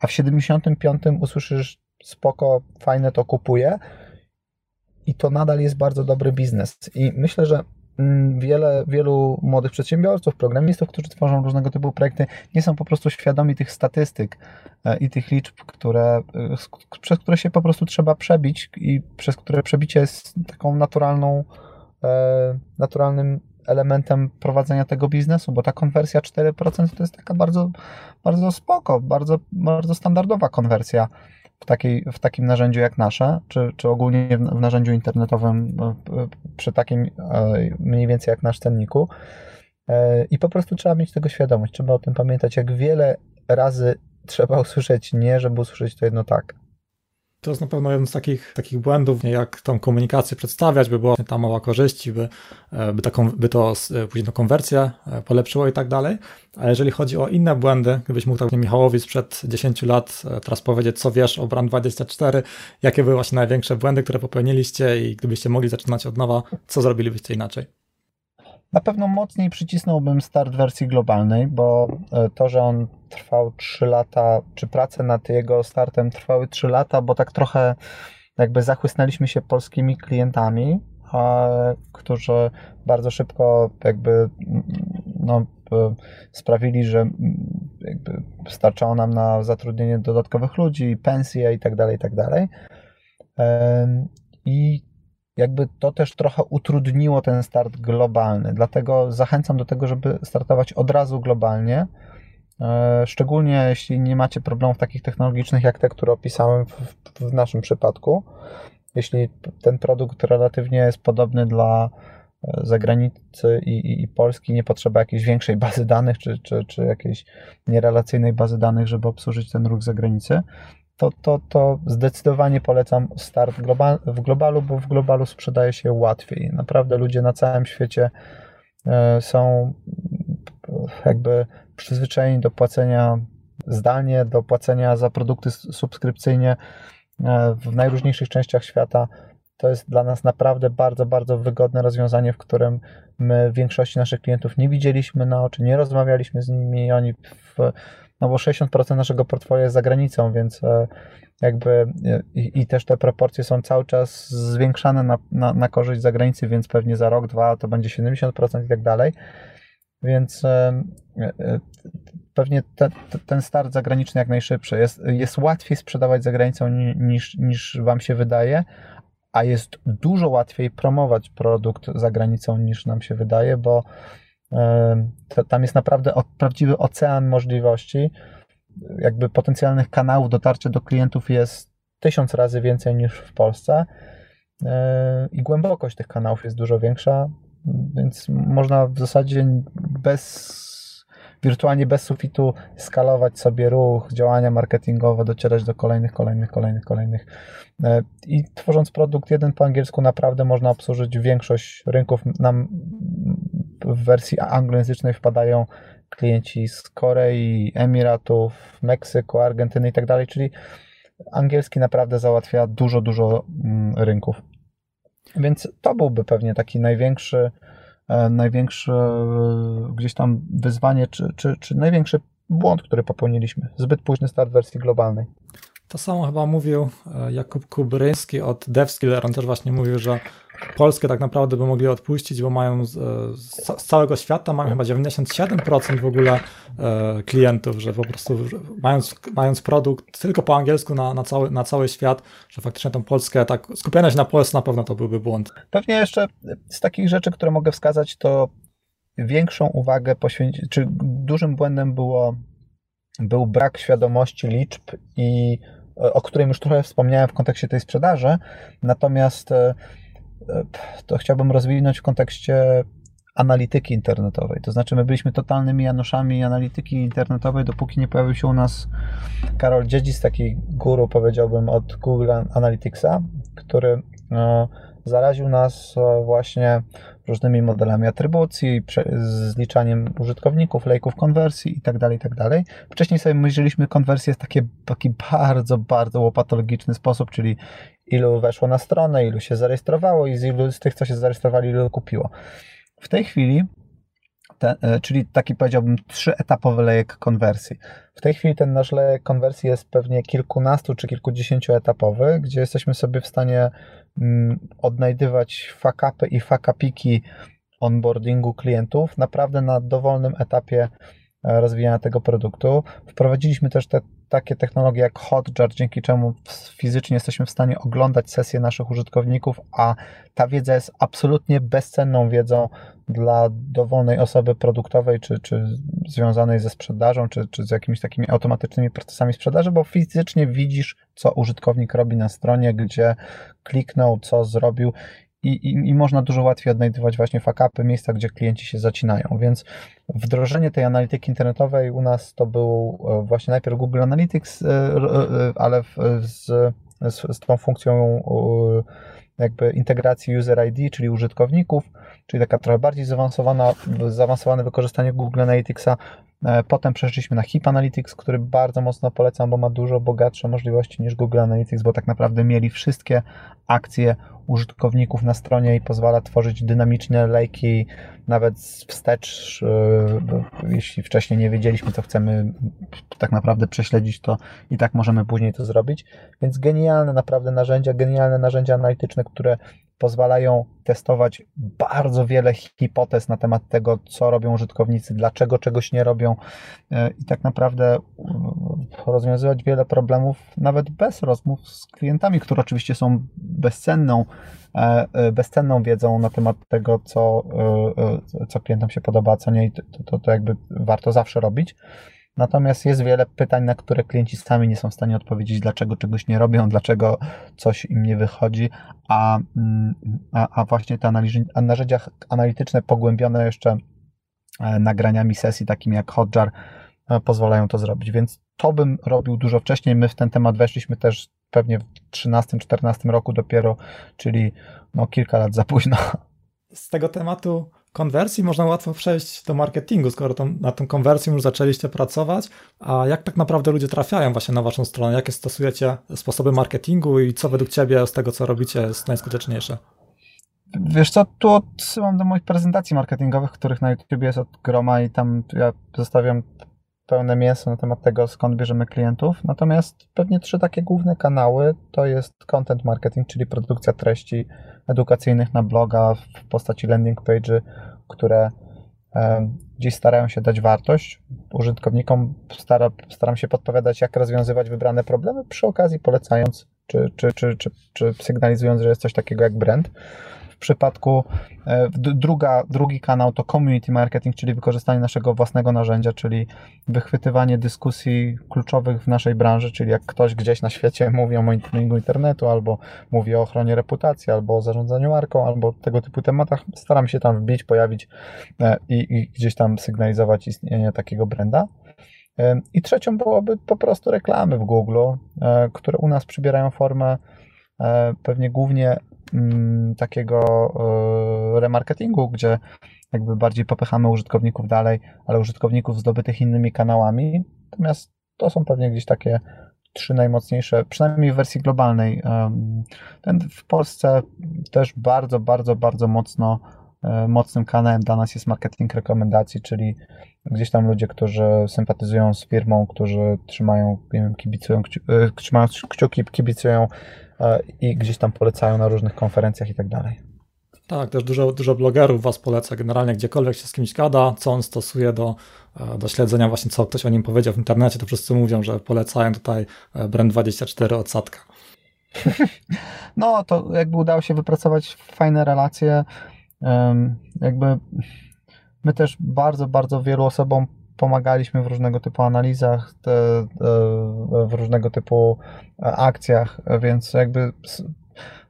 a w 75 usłyszysz spoko, fajne to kupuję i to nadal jest bardzo dobry biznes. I myślę, że wiele, wielu młodych przedsiębiorców, programistów, którzy tworzą różnego typu projekty, nie są po prostu świadomi tych statystyk e, i tych liczb, które, e, przez które się po prostu trzeba przebić i przez które przebicie jest taką naturalną, e, naturalnym elementem prowadzenia tego biznesu, bo ta konwersja 4% to jest taka bardzo, bardzo spoko, bardzo, bardzo standardowa konwersja w, takiej, w takim narzędziu jak nasze, czy, czy ogólnie w, narzędziu internetowym e, przy takim e, mniej więcej jak nasz cenniku. E, I po prostu trzeba mieć tego świadomość, trzeba o tym pamiętać, jak wiele razy trzeba usłyszeć nie, żeby usłyszeć to jedno tak. To jest na pewno jeden z takich, takich błędów, jak tą komunikację przedstawiać, by była ta mała korzyści, by, e, by, taką, by to e, później konwersję e, polepszyło i tak dalej. A jeżeli chodzi o inne błędy, gdybyś mógł tak Michałowi sprzed 10 lat teraz powiedzieć, co wiesz o Brand24, jakie były właśnie największe błędy, które popełniliście i gdybyście mogli zaczynać od nowa, co zrobilibyście inaczej? Na pewno mocniej przycisnąłbym start wersji globalnej, bo e, to, że on trwał 3 lata, czy prace nad jego startem trwały 3 lata, bo tak trochę jakby zachłysnęliśmy się polskimi klientami, którzy bardzo szybko jakby no, sprawili, że jakby starczało nam na zatrudnienie dodatkowych ludzi, pensje i tak dalej, i tak dalej. I jakby to też trochę utrudniło ten start globalny. Dlatego zachęcam do tego, żeby startować od razu globalnie. E, szczególnie jeśli nie macie problemów takich technologicznych jak te, które opisałem w, w naszym przypadku. Jeśli ten produkt relatywnie jest podobny dla e, zagranicy i, i, i, Polski, nie potrzeba jakiejś większej bazy danych czy, czy, czy jakiejś nierelacyjnej bazy danych, żeby obsłużyć ten ruch zagranicy, to, to, to zdecydowanie polecam start global, w globalu, bo w globalu sprzedaje się łatwiej. Naprawdę ludzie na całym świecie e, są jakby przyzwyczajeni do płacenia zdalnie, do płacenia za produkty subskrypcyjnie e, w najróżniejszych częściach świata. To jest dla nas naprawdę bardzo, bardzo wygodne rozwiązanie, w którym my większości naszych klientów nie widzieliśmy na oczy, nie rozmawialiśmy z nimi, oni w no bo 60% naszego portfolio jest za granicą, więc e, jakby e, i, i, też te proporcje są cały czas zwiększane na, na, na korzyść zagranicy, więc pewnie za rok, dwa to będzie 70% i tak dalej. Więc e, pewnie te, te, ten start zagraniczny jak najszybszy. Jest, jest łatwiej sprzedawać za granicą niż, niż Wam się wydaje, a jest dużo łatwiej promować produkt za granicą niż nam się wydaje, bo tam jest naprawdę prawdziwy ocean możliwości. Jakby potencjalnych kanałów dotarcia do klientów jest tysiąc razy więcej niż w Polsce i głębokość tych kanałów jest dużo większa, więc można w zasadzie bez wirtualnie bez sufitu skalować sobie ruch, działania marketingowe, docierać do kolejnych, kolejnych, kolejnych, kolejnych. I tworząc produkt jeden po angielsku, naprawdę można obsłużyć większość rynków. Nam w wersji anglojęzycznej wpadają klienci z Korei, Emiratów, Meksyku, Argentyny i tak dalej, czyli angielski naprawdę załatwia dużo, dużo mm, rynków. Więc to byłby pewnie taki największy, e, największy e, gdzieś tam wyzwanie, czy, czy, czy największy błąd, który popełniliśmy. Zbyt późny start wersji globalnej. To samo chyba mówił e, Jakub Kubryński od DevSkiller. On też właśnie mówił, że Polskę tak naprawdę by mogli odpuścić, bo mają z, z całego świata mają chyba 97% w ogóle e, klientów, że po prostu mając, mając produkt tylko po angielsku na, na, cały, na cały świat, że faktycznie tą Polskę, tak skupianie się na Polsce na pewno to byłby błąd. Pewnie jeszcze z takich rzeczy, które mogę wskazać, to większą uwagę poświęcić, czy dużym błędem było, był brak świadomości liczb i o którym już trochę wspomniałem w kontekście tej sprzedaży, natomiast e, to chciałbym rozwinąć w kontekście analityki internetowej. To znaczy, my byliśmy totalnymi Januszami analityki internetowej, dopóki nie pojawił się u nas Karol Dziedzis, taki guru, powiedziałbym, od Google Analyticsa, który e, zaraził nas e, właśnie różnymi modelami atrybucji, zliczaniem użytkowników, lejków konwersji itd., tak itd. Tak Wcześniej sobie myśleliśmy konwersję w taki, taki bardzo, bardzo łopatologiczny sposób, czyli ilu weszło na stronę, ilu się zarejestrowało i z ilu z tych, co się zarejestrowali, ilu kupiło. W tej chwili, te, e, czyli taki powiedziałbym trzyetapowy lejek konwersji. W tej chwili ten nasz lejek konwersji jest pewnie kilkunastu czy kilkudziesięcioetapowy, gdzie jesteśmy sobie w stanie mm, odnajdywać fakapy i fakapiki onboardingu klientów naprawdę na dowolnym etapie rozwijania tego produktu. Wprowadziliśmy też te takie technologie jak Hotjar, dzięki czemu fizycznie jesteśmy w stanie oglądać sesje naszych użytkowników, a ta wiedza jest absolutnie bezcenną wiedzą dla dowolnej osoby produktowej, czy, czy związanej ze sprzedażą, czy, czy z jakimiś takimi automatycznymi procesami sprzedaży, bo fizycznie widzisz, co użytkownik robi na stronie, gdzie kliknął, co zrobił i, i, i można dużo łatwiej odnajdywać właśnie fakapy, miejsca, gdzie klienci się zacinają. Więc wdrożenie tej analityki internetowej u nas to był e, właśnie najpierw Google Analytics, e, e, ale z, z, z tą funkcją jakby integracji user ID, czyli użytkowników, czyli taka trochę bardziej zaawansowana, zaawansowane wykorzystanie Google Analyticsa. Potem przeszliśmy na HIP Analytics, który bardzo mocno polecam, bo ma dużo bogatsze możliwości niż Google Analytics, bo tak naprawdę mieli wszystkie akcje użytkowników na stronie i pozwala tworzyć dynamiczne lejki, nawet wstecz. E, jeśli wcześniej nie wiedzieliśmy, co chcemy tak naprawdę prześledzić, to i tak możemy później to zrobić. Więc genialne naprawdę narzędzia, genialne narzędzia analityczne, które pozwalają testować bardzo wiele hipotez na temat tego, co robią użytkownicy, dlaczego czegoś nie robią e, i tak naprawdę e, rozwiązywać wiele problemów nawet bez rozmów z klientami, które oczywiście są bezcenną, bezcenną wiedzą na temat tego, co, co klientom się podoba, a co nie to, to, to jakby warto zawsze robić. Natomiast jest wiele pytań, na które klienci sami nie są w stanie odpowiedzieć, dlaczego czegoś nie robią, dlaczego coś im nie wychodzi, a, mm, a, a właśnie te narzędzia analityczne pogłębione jeszcze e, nagraniami sesji, takimi jak Hotjar, e, pozwalają to zrobić. Więc to bym robił dużo wcześniej. My w ten temat weszliśmy też pewnie w 13-14 roku dopiero, czyli no kilka lat za późno. Z tego tematu konwersji można łatwo przejść do marketingu, skoro na tą konwersją już zaczęliście pracować. A jak tak naprawdę ludzie trafiają właśnie na waszą stronę? Jakie stosujecie sposoby marketingu i co według ciebie z tego, co robicie, jest najskuteczniejsze? Wiesz co, tu odsyłam do moich prezentacji marketingowych, których na YouTube jest od groma i tam ja zostawiam pełne mięso na temat tego, skąd bierzemy klientów. Natomiast pewnie trzy takie główne kanały to jest content marketing, czyli produkcja treści edukacyjnych na bloga w postaci landing page, które gdzieś starają się dać wartość użytkownikom. Stara, staram się podpowiadać, jak rozwiązywać wybrane problemy, przy okazji polecając czy, czy, czy, czy, czy sygnalizując, że jest coś takiego jak brand. W przypadku e, druga, drugi kanał to community marketing, czyli wykorzystanie naszego własnego narzędzia, czyli wychwytywanie dyskusji kluczowych w naszej branży, czyli jak ktoś gdzieś na świecie mówi o monitoringu internetu, albo mówi o ochronie reputacji, albo o zarządzaniu marką, albo tego typu tematach, staram się tam wbić, pojawić e, i, i gdzieś tam sygnalizować istnienie takiego branda. E, I trzecią byłoby po prostu reklamy w Google, które u nas przybierają formę pewnie głównie takiego e, remarketingu, gdzie jakby bardziej popychamy użytkowników dalej, ale użytkowników zdobytych innymi kanałami. Natomiast to są pewnie gdzieś takie trzy najmocniejsze, przynajmniej w wersji globalnej. Ten w Polsce też bardzo, bardzo, bardzo mocno e, mocnym kanałem dla nas jest marketing rekomendacji, czyli gdzieś tam ludzie, którzy sympatyzują z firmą, którzy trzymają, nie wiem, kibicują, e, trzymają kciuki, kibicują e, i gdzieś tam polecają na różnych konferencjach i tak dalej. Tak, też dużo, dużo blogerów Was poleca generalnie, gdziekolwiek się z kimś gada, co on stosuje do, e, do śledzenia właśnie, co ktoś o nim powiedział w internecie, to wszyscy mówią, że polecają tutaj e, Brand24 odsadka. No, to jakby udało się wypracować fajne relacje. Jakby my też bardzo, bardzo wielu osobom pomagaliśmy w różnego typu analizach, e, w różnego typu akcjach, więc jakby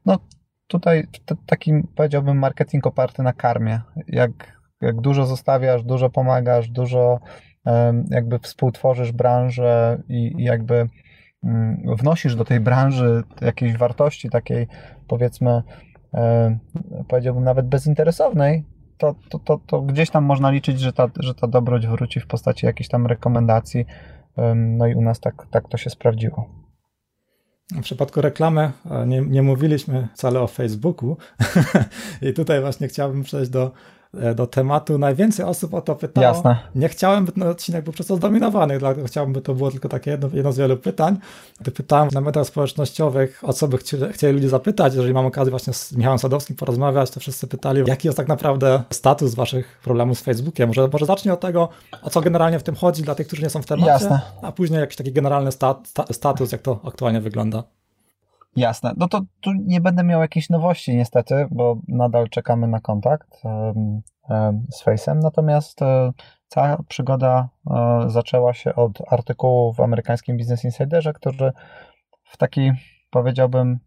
no, tutaj takim powiedziałbym marketing oparty na karmie. Jak, jak dużo zostawiasz, dużo pomagasz, dużo jakby współtworzysz branżę i, i jakby mm, wnosisz do tej branży jakiejś wartości takiej powiedzmy powiedziałbym nawet bezinteresownej, to, to, to, to gdzieś tam można liczyć, że ta, że ta dobroć wróci w postaci jakichś tam rekomendacji. No i u nas tak, tak to się sprawdziło. W przypadku reklamy e, nie, nie mówiliśmy wcale o Facebooku i tutaj właśnie chciałbym przejść do, do tematu. Najwięcej osób o to pytało. Jasne. Nie chciałem, by ten odcinek był przez to zdominowany, dlatego chciałbym, by to było tylko takie jedno, jedno z wielu pytań. Gdy pytałem na mediach społecznościowych, o co by chci, chcieli ludzie zapytać, jeżeli mam okazję właśnie z Michałem Sadowskim porozmawiać, to wszyscy pytali, jaki jest tak naprawdę status waszych problemów z Facebookiem. Może, może zacznij od tego, o co generalnie w tym chodzi dla tych, którzy nie są w temacie, Jasne. a później jakiś taki generalny stat, status, jak to aktualnie wygląda. Jasne. No to tu nie będę miał jakiejś nowości niestety, bo nadal czekamy na kontakt z Face'em. Natomiast um, cała przygoda e, zaczęła się od artykułu w amerykańskim Business Insiderze, który w taki, powiedziałbym,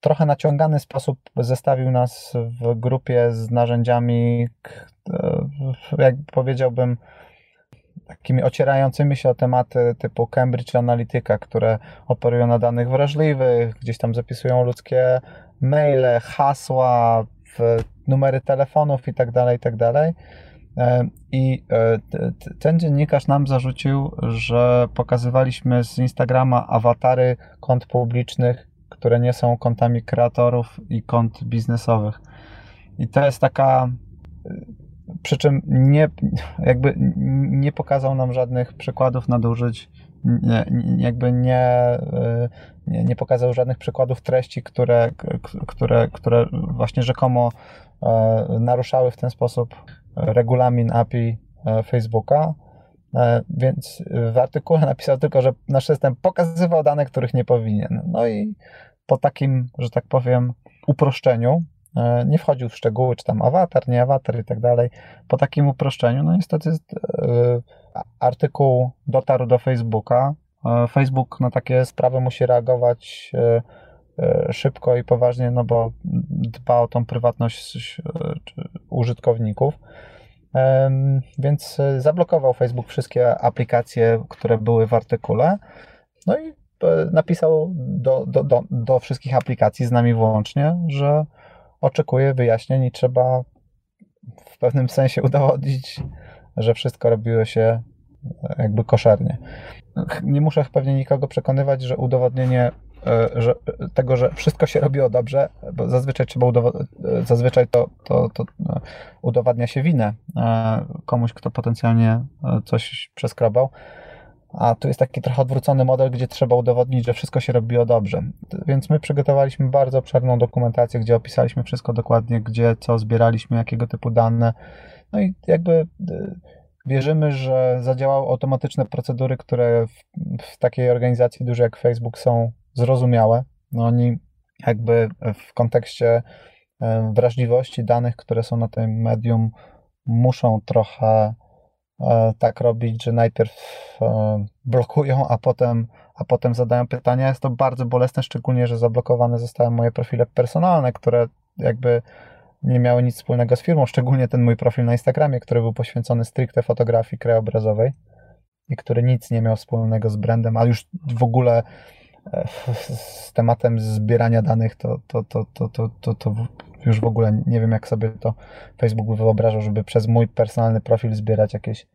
trochę naciągany sposób zestawił nas w grupie z narzędziami, jak powiedziałbym, takimi ocierającymi się o tematy typu Cambridge Analytica, które operują na danych wrażliwych, gdzieś tam zapisują ludzkie maile, hasła, numery telefonów i tak dalej, i ten dziennikarz nam zarzucił, że pokazywaliśmy z Instagrama awatary kont publicznych, które nie są kontami kreatorów i kont biznesowych. I to jest taka przy czym nie, jakby nie pokazał nam żadnych przykładów nadużyć, nie, jakby nie, nie, nie pokazał żadnych przykładów treści, które, które, które właśnie rzekomo e, naruszały w ten sposób regulamin API e, Facebooka. E, więc w artykule napisał tylko, że nasz system pokazywał dane, których nie powinien. No i po takim, że tak powiem, uproszczeniu, nie wchodził w szczegóły, czy tam awatar, nie awatar i tak dalej. Po takim uproszczeniu, no niestety e, artykuł dotarł do Facebooka. E, Facebook na takie sprawy musi reagować szybko i poważnie, no bo dba o tą prywatność użytkowników. Więc zablokował Facebook wszystkie aplikacje, które były w artykule. No i napisał do, do, do, do wszystkich aplikacji, z nami włącznie, że oczekuje wyjaśnień i trzeba w pewnym sensie udowodnić, że wszystko robiło się jakby koszernie. Nie muszę pewnie nikogo przekonywać, że udowodnienie e, że, tego, że wszystko się robiło dobrze, bo zazwyczaj trzeba e, zazwyczaj to, to, to e, udowadnia się winę komuś, kto potencjalnie coś przeskrobał. A tu jest taki trochę odwrócony model, gdzie trzeba udowodnić, że wszystko się robiło dobrze. Więc my przygotowaliśmy bardzo obszerną dokumentację, gdzie opisaliśmy wszystko dokładnie, gdzie co zbieraliśmy, jakiego typu dane. No i jakby y, wierzymy, że zadziałały automatyczne procedury, które w, w takiej organizacji dużej jak Facebook są zrozumiałe. No oni jakby w kontekście y, wrażliwości danych, które są na tym medium, muszą trochę tak robić, że najpierw e, blokują, a potem, a potem zadają pytania. Jest to bardzo bolesne, szczególnie, że zablokowane zostały moje profile personalne, które jakby nie miały nic wspólnego z firmą, szczególnie ten mój profil na Instagramie, który był poświęcony stricte fotografii krajobrazowej i który nic nie miał wspólnego z brandem, a już w ogóle e, z tematem zbierania danych to, to, to, to, to, to, to już w ogóle nie wiem, jak sobie to Facebook by wyobrażał, żeby przez mój personalny profil zbierać jakieś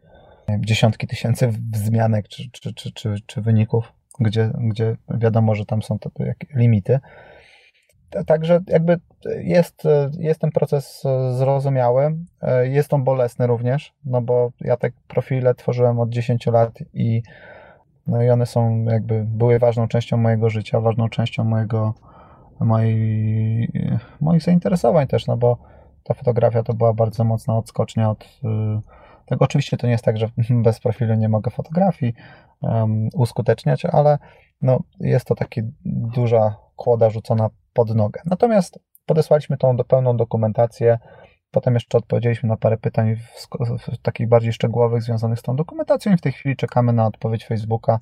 dziesiątki tysięcy wzmianek czy, czy, czy, czy, czy wyników, gdzie, gdzie wiadomo, że tam są te, te limity. Także jakby jest, jest ten proces zrozumiały, jest on bolesny również, no bo ja te profile tworzyłem od 10 lat i, no i one są jakby, były ważną częścią mojego życia, ważną częścią mojego, mojej, moich zainteresowań też, no bo ta fotografia to była bardzo mocna odskocznia od tego. Oczywiście to nie jest tak, że bez profilu nie mogę fotografii um, uskuteczniać, ale no, jest to taka duża kłoda rzucona pod nogę. Natomiast podesłaliśmy tą do pełną dokumentację. Potem jeszcze odpowiedzieliśmy na parę pytań w, w, takich bardziej szczegółowych związanych z tą dokumentacją i w tej chwili czekamy na odpowiedź Facebooka.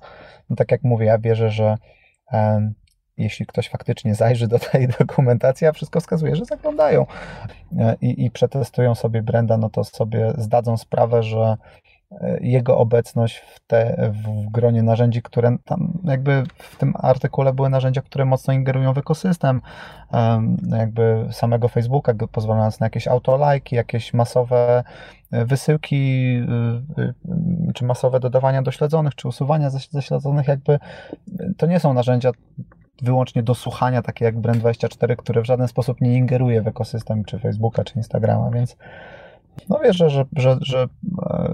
No, tak jak mówię, ja wierzę, że jeśli ktoś faktycznie zajrzy do tej dokumentacji, a wszystko wskazuje, że zaglądają e, i, i przetestują sobie Brenda, no to sobie zdadzą sprawę, że E, jego obecność w, te, w gronie narzędzi, które tam jakby w tym artykule były narzędzia, które mocno ingerują w ekosystem. Jakby samego Facebooka, pozwalając na jakieś autolajki, jakieś masowe e, wysyłki, czy masowe dodawania do śledzonych, czy usuwania ze śledzonych, jakby to nie są narzędzia wyłącznie do słuchania, takie jak Brand24, które w żaden sposób nie ingeruje w ekosystem czy Facebooka, czy Instagrama, więc no wierzę, że, że, że,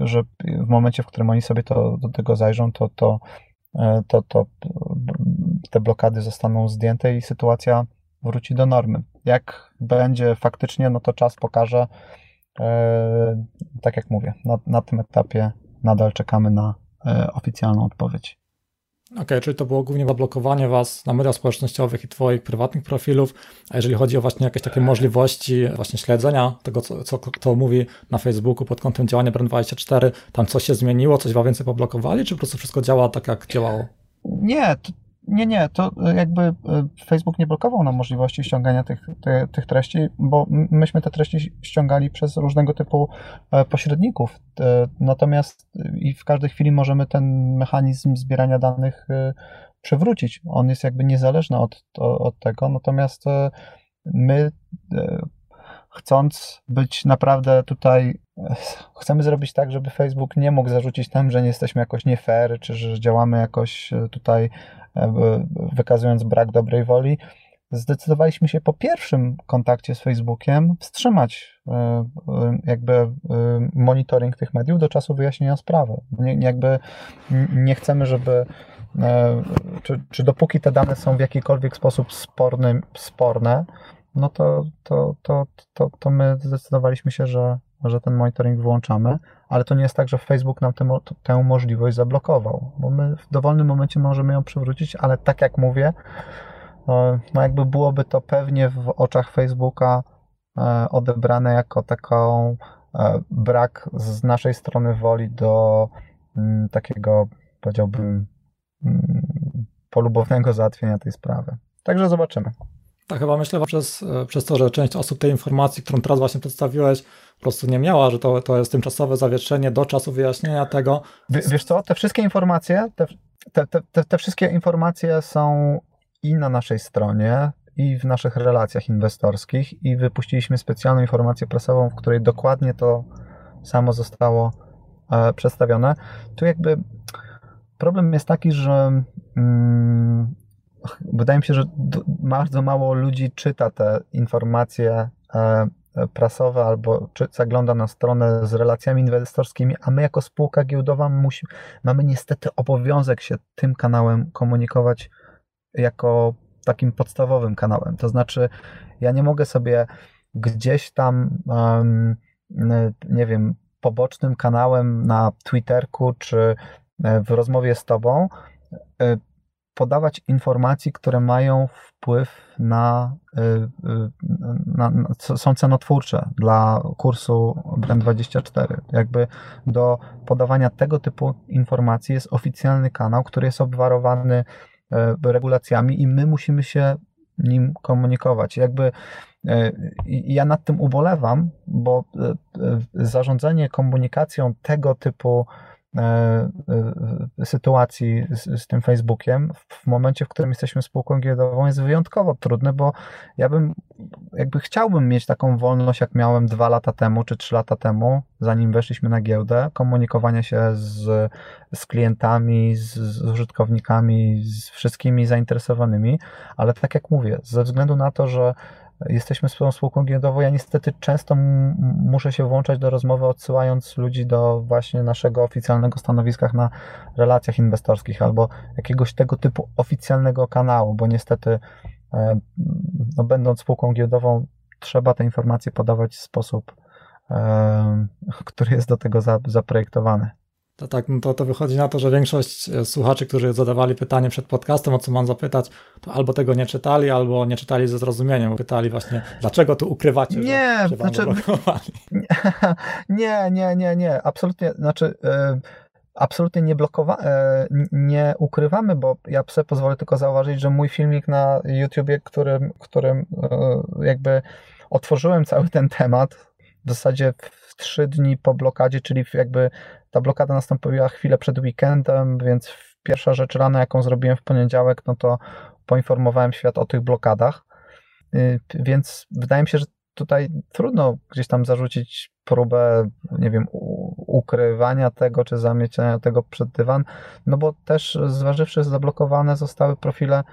że w momencie, w którym oni sobie to, do tego zajrzą, to, to, to, to te blokady zostaną zdjęte i sytuacja wróci do normy. Jak będzie faktycznie, no to czas pokaże. E, tak jak mówię, na, na tym etapie nadal czekamy na e, oficjalną odpowiedź. Okej, okay, czyli to było głównie zablokowanie was na mediach społecznościowych i twoich prywatnych profilów, a jeżeli chodzi o właśnie jakieś takie możliwości właśnie śledzenia tego, co, co kto mówi na Facebooku pod kątem działania Brand24, tam coś się zmieniło, coś wam więcej poblokowali, czy po prostu wszystko działa tak, jak działało? Nie, nie, nie, to jakby e, Facebook nie blokował nam możliwości ściągania tych, tych, tych, treści, bo myśmy te treści ściągali przez różnego typu e, pośredników. Natomiast i w każdej chwili możemy ten mechanizm zbierania danych e, przywrócić. On jest jakby niezależny od, od tego, natomiast my chcąc być naprawdę tutaj, chcemy zrobić tak, żeby Facebook nie mógł zarzucić nam, że nie jesteśmy jakoś nie fair, czy że działamy jakoś tutaj E, wykazując brak dobrej woli, zdecydowaliśmy się po pierwszym kontakcie z Facebookiem wstrzymać e, e, jakby monitoring tych mediów do czasu wyjaśnienia sprawy. Nie, jakby nie chcemy, żeby czy, czy dopóki te dane są w jakikolwiek sposób sporny, sporne, no to, to, to, to, to my zdecydowaliśmy się, że że ten monitoring wyłączamy, ale to nie jest tak, że Facebook nam tę, tę możliwość zablokował, bo my w dowolnym momencie możemy ją przywrócić, ale tak jak mówię, no jakby byłoby to pewnie w oczach Facebooka e, odebrane jako taką e, brak z naszej strony woli do mm, takiego, powiedziałbym, mm, polubownego załatwienia tej sprawy. Także zobaczymy. Tak, chyba myślę, że przez, e, przez to, że część osób tej informacji, którą teraz właśnie przedstawiłeś, po prostu nie miała, że to, to jest tymczasowe zawieszenie do czasu wyjaśnienia tego. wiesz co, te wszystkie informacje, te, te, te, te wszystkie informacje są i na naszej stronie, i w naszych relacjach inwestorskich, i wypuściliśmy specjalną informację prasową, w której dokładnie to samo zostało e, przedstawione. Tu jakby problem jest taki, że mm, wydaje mi się, że bardzo mało ludzi czyta te informacje e, prasowe albo czy zagląda na stronę z relacjami inwestorskimi, a my jako spółka giełdowa musi, mamy niestety obowiązek się tym kanałem komunikować jako takim podstawowym kanałem. To znaczy, ja nie mogę sobie gdzieś tam, nie wiem, pobocznym kanałem na Twitterku czy e, w rozmowie z tobą e, podawać informacji, które mają wpływ na, y, y, na, na, są cenotwórcze dla kursu Brand24. Jakby do podawania tego typu informacji jest oficjalny kanał, który jest obwarowany y, regulacjami i my musimy się nim komunikować. Jakby ja nad tym ubolewam, bo zarządzanie komunikacją tego typu sytuacji z, z, tym Facebookiem. W momencie, w którym jesteśmy spółką giełdową jest wyjątkowo trudne, bo ja bym jakby chciałbym mieć taką wolność, jak miałem dwa lata temu czy trzy lata temu, zanim weszliśmy na giełdę, komunikowania się z, z klientami, z, z użytkownikami, z wszystkimi zainteresowanymi, ale tak jak mówię, ze względu na to, że jesteśmy swoją spółką giełdową, ja niestety często muszę się włączać do rozmowy, odsyłając ludzi do właśnie naszego oficjalnego stanowiska na relacjach inwestorskich albo jakiegoś tego typu oficjalnego kanału, bo niestety e, no, będąc spółką giełdową trzeba te informacje podawać w sposób, e, który jest do tego zaprojektowany. To tak, no to, to wychodzi na to, że większość e, słuchaczy, którzy zadawali pytanie przed podcastem, o co mam zapytać, to albo tego nie czytali, albo nie czytali ze zrozumieniem. Pytali właśnie, dlaczego tu ukrywacie, nie, że, że znaczy, nie, nie, nie, nie, absolutnie, znaczy yy, absolutnie nie blokowa, yy, nie ukrywamy, bo ja sobie pozwolę tylko zauważyć, że mój filmik na YouTubie, którym, którym jakby otworzyłem cały ten temat, w zasadzie w trzy dni po blokadzie, czyli jakby ta blokada nastąpiła chwilę przed weekendem, więc pierwsza rzecz rano, jaką zrobiłem w poniedziałek, no to poinformowałem świat o tych blokadach. Y, więc wydaje mi się, że tutaj trudno gdzieś tam zarzucić próbę, nie wiem, ukrywania tego, czy zamieciania tego przed dywan, no bo też zważywszy, że zablokowane zostały profile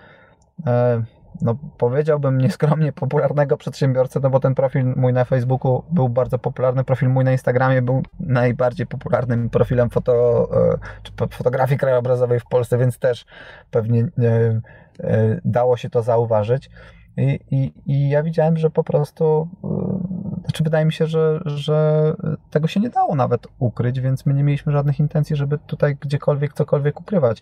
e, no powiedziałbym nieskromnie popularnego przedsiębiorcę, no bo ten profil mój na Facebooku był bardzo popularny, profil mój na Instagramie był najbardziej popularnym profilem foto, e, czy fotografii krajobrazowej w Polsce, więc też pewnie e, e, dało się to zauważyć. I, i, i ja widziałem, że po prostu znaczy wydaje mi się, że, że tego się nie dało nawet ukryć, więc my nie mieliśmy żadnych intencji, żeby tutaj gdziekolwiek cokolwiek ukrywać.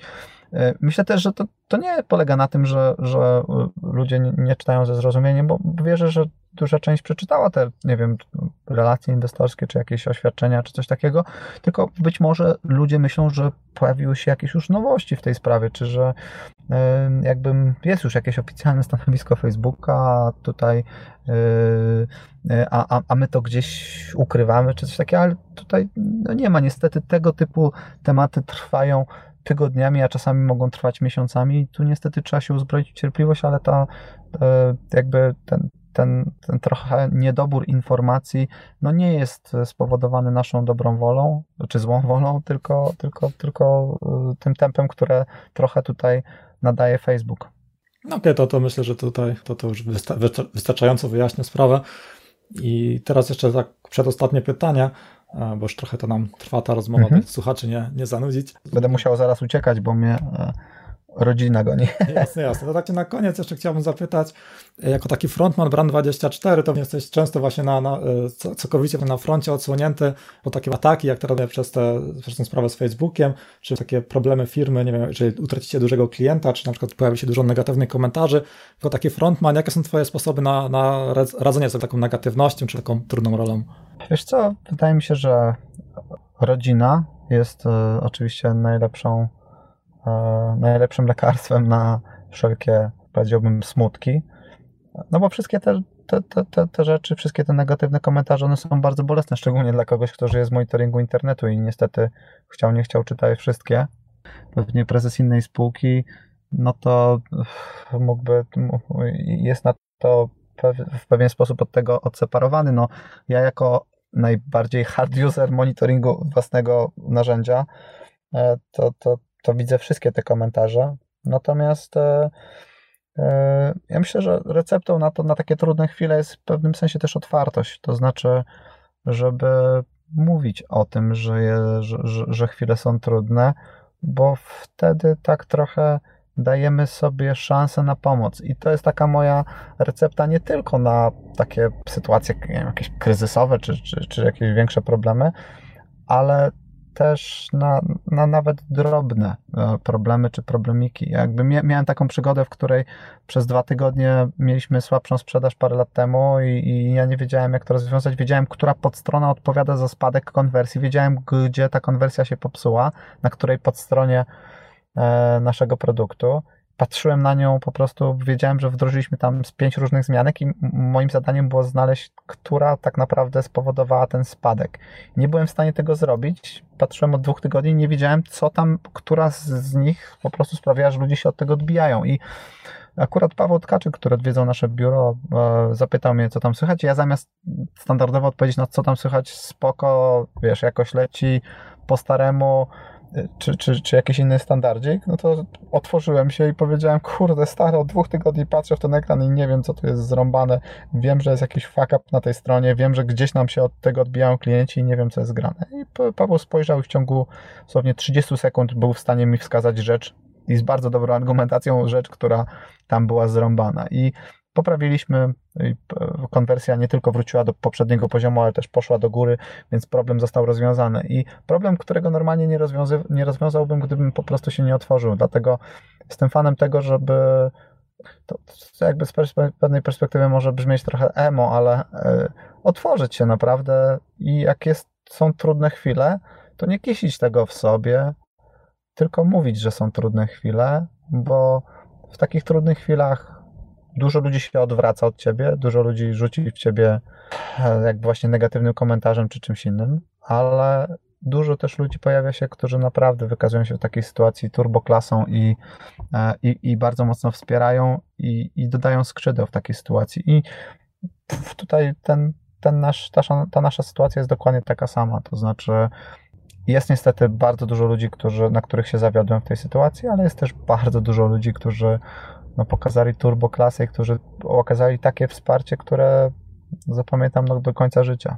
E, myślę też, że to, to nie polega na tym, że, że ludzie nie czytają ze zrozumieniem, bo wierzę, że duża część przeczytała te, nie wiem, relacje inwestorskie, czy jakieś oświadczenia, czy coś takiego, tylko być może ludzie myślą, że pojawiły się jakieś już nowości w tej sprawie, czy że jakby jest już jakieś oficjalne stanowisko Facebooka, tutaj e, a, a, a my to gdzieś ukrywamy, czy coś takiego, ale tutaj no nie ma. Niestety tego typu tematy trwają tygodniami, a czasami mogą trwać miesiącami. Tu niestety trzeba się uzbroić w cierpliwość, ale ta e, jakby ten, ten, ten trochę niedobór informacji no nie jest spowodowany naszą dobrą wolą czy złą wolą, tylko, tylko, tylko e, tym tempem, które trochę tutaj nadaje Facebook. No okej, okay, to, to myślę, że tutaj to, to już wystarczająco wyjaśnia sprawę. I teraz jeszcze tak przedostatnie pytanie, bo już trochę to nam trwa ta rozmowa, mhm. by słuchaczy nie, nie zanudzić. Będę musiał zaraz uciekać, bo mnie e, rodzina go nie. Jasne, jasne. To tak na koniec jeszcze chciałbym zapytać, jako taki frontman Brand24, to jesteś często właśnie na, na, e, całkowicie na froncie odsłonięty po takie ataki, jak teraz przez, te, przez tę sprawę z Facebookiem, czy takie problemy firmy, nie wiem, czy utracicie dużego klienta, czy na przykład pojawi się dużo negatywnych komentarzy. Jako taki frontman, jakie są twoje sposoby na, na radzenie sobie taką negatywnością, czy taką trudną rolą? Wiesz co, wydaje mi się, że rodzina jest y, oczywiście najlepszą E, najlepszym lekarstwem na wszelkie, powiedziałbym, smutki. No bo wszystkie te, te, te, te rzeczy, wszystkie te negatywne komentarze, one są bardzo bolesne, szczególnie dla kogoś, kto żyje z monitoringu internetu i niestety chciał, nie chciał, czytaj wszystkie. Pewnie prezes innej spółki, no to mógłby, jest na to w pewien sposób od tego odseparowany. No, ja jako najbardziej hard user monitoringu własnego narzędzia, e, to, to, to widzę wszystkie te komentarze. Natomiast e, e, ja myślę, że receptą na to, na takie trudne chwile jest w pewnym sensie też otwartość. To znaczy, żeby mówić o tym, że, je, że, że, że chwile są trudne, bo wtedy tak trochę dajemy sobie szansę na pomoc. I to jest taka moja recepta nie tylko na takie sytuacje wiem, jakieś kryzysowe czy, czy, czy jakieś większe problemy, ale też na, na nawet drobne e, problemy czy problemiki. Jakby miałem taką przygodę, w której przez dwa tygodnie mieliśmy słabszą sprzedaż parę lat temu i, i ja nie wiedziałem, jak to rozwiązać. Wiedziałem, która podstrona odpowiada za spadek konwersji, wiedziałem, gdzie ta konwersja się popsuła, na której podstronie e, naszego produktu. patrzyłem na nią, po prostu wiedziałem, że wdrożyliśmy tam z pięć różnych zmianek i moim zadaniem było znaleźć, która tak naprawdę spowodowała ten spadek. Nie byłem w stanie tego zrobić. Patrzyłem od dwóch tygodni nie wiedziałem, co tam, która z, nich po prostu sprawiała, że ludzie się od tego odbijają. I akurat Paweł Tkaczyk, który odwiedzał nasze biuro, e, zapytał mnie, co tam słychać. Ja zamiast standardowo odpowiedzieć na co tam słychać, spoko, wiesz, jakoś leci po staremu, czy, czy, czy jakiś inny standardzik, no to otworzyłem się i powiedziałem, kurde, stary, od dwóch tygodni patrzę w ten ekran i nie wiem, co tu jest zrąbane. Wiem, że jest jakiś fuck up na tej stronie, wiem, że gdzieś nam się od tego odbijają klienci i nie wiem, co jest grane. I Paweł spojrzał i w ciągu dosłownie 30 sekund był w stanie mi wskazać rzecz i z bardzo dobrą argumentacją rzecz, która tam była zrąbana. I poprawiliśmy. Konwersja nie tylko wróciła do poprzedniego poziomu, ale też poszła do góry, więc problem został rozwiązany. I problem, którego normalnie nie, rozwiązy, nie rozwiązałbym, gdybym po prostu się nie otworzył. Dlatego jestem fanem tego, żeby. To, to jakby z pewnej perspektywy może brzmieć trochę emo, ale y, otworzyć się naprawdę i jak jest, są trudne chwile, to nie kisić tego w sobie, tylko mówić, że są trudne chwile, bo w takich trudnych chwilach dużo ludzi się odwraca od ciebie, dużo ludzi rzuci w ciebie e, jakby właśnie negatywnym komentarzem czy czymś innym, ale dużo też ludzi pojawia się, którzy naprawdę wykazują się w takiej sytuacji turboklasą i, e, i, i bardzo mocno wspierają i, i dodają skrzydeł w takiej sytuacji. I tutaj ten, ten nasz, ta, ta nasza sytuacja jest dokładnie taka sama, to znaczy jest niestety bardzo dużo ludzi, którzy, na których się zawiodłem w tej sytuacji, ale jest też bardzo dużo ludzi, którzy no, pokazali turbo klasy, którzy okazali takie wsparcie, które zapamiętam no, do końca życia.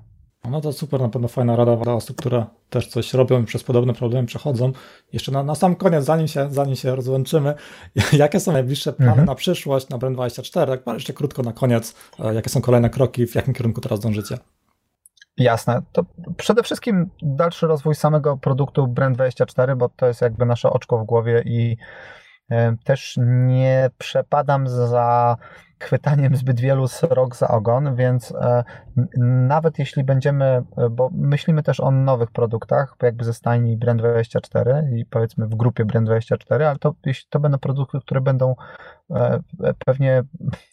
No to super, na pewno fajna rada dla osób, które też coś robią i przez podobne problemy przechodzą. Jeszcze na, na sam koniec, zanim się, zanim się rozłączymy, jakie są najbliższe plany mhm. na przyszłość, na Brand24? Tak jeszcze krótko na koniec, e, jakie są kolejne kroki, w jakim kierunku teraz dążycie? Jasne. To przede wszystkim dalszy rozwój samego produktu Brand24, bo to jest jakby nasze oczko w głowie i też nie przepadam za chwytaniem zbyt wielu srok za ogon, więc e, nawet jeśli będziemy, e, bo myślimy też o nowych produktach, jakby ze stajni Brand24 i powiedzmy w grupie Brand24, ale to, to będą produkty, które będą e, pewnie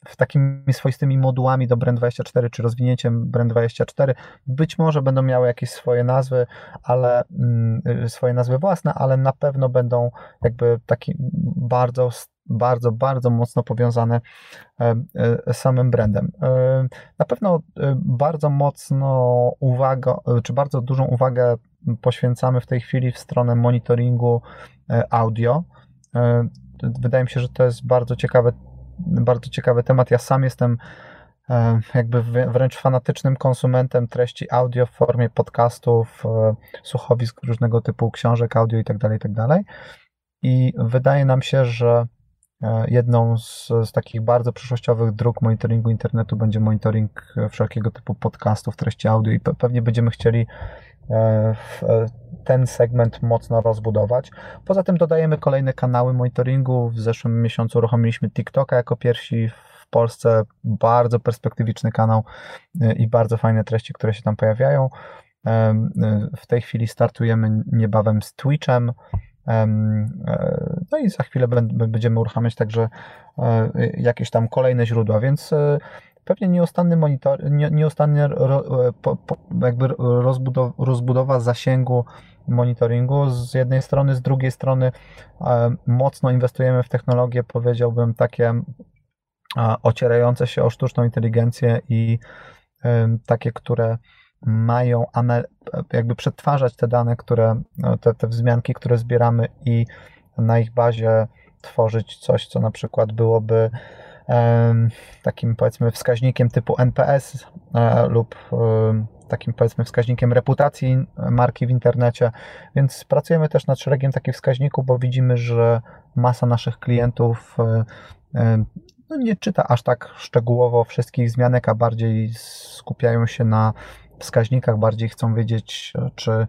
w takimi swoistymi modułami do Brand24 czy rozwinięciem Brand24, być może będą miały jakieś swoje nazwy, ale mm, swoje nazwy własne, ale na pewno będą jakby taki bardzo bardzo, bardzo mocno powiązane e, e, z samym brandem. E, na pewno bardzo mocno uwaga, czy bardzo dużą uwagę poświęcamy w tej chwili w stronę monitoringu audio. Wydaje mi się, że to jest bardzo ciekawy, bardzo ciekawy temat. Ja sam jestem jakby wręcz fanatycznym konsumentem treści audio w formie podcastów, słuchowisk różnego typu, książek audio itd., tak itd. Tak I wydaje nam się, że jedną z, z, takich bardzo przyszłościowych dróg monitoringu internetu będzie monitoring e, wszelkiego typu podcastów, treści audio i pewnie będziemy chcieli e, ten segment mocno rozbudować. Poza tym dodajemy kolejne kanały monitoringu. W zeszłym miesiącu uruchomiliśmy TikToka jako pierwsi w Polsce. Bardzo perspektywiczny kanał i bardzo fajne treści, które się tam pojawiają. W tej chwili startujemy niebawem z Twitchem. E, no i za chwilę będziemy uruchamiać także e, jakieś tam kolejne źródła, więc e, pewnie nieustanny monitor, nieustannie jakby rozbudowa, rozbudowa zasięgu monitoringu z jednej strony, z drugiej strony mocno inwestujemy w technologie, powiedziałbym takie ocierające się o sztuczną inteligencję i takie, które mają jakby przetwarzać te dane, które, no, te, te wzmianki, które zbieramy i na ich bazie tworzyć coś, co na przykład byłoby takim powiedzmy wskaźnikiem typu NPS e, lub takim powiedzmy wskaźnikiem reputacji marki w internecie, więc pracujemy też nad szeregiem takich wskaźników, bo widzimy, że masa naszych klientów e, e, no nie czyta aż tak szczegółowo wszystkich zmianek, a bardziej skupiają się na wskaźnikach bardziej chcą wiedzieć, czy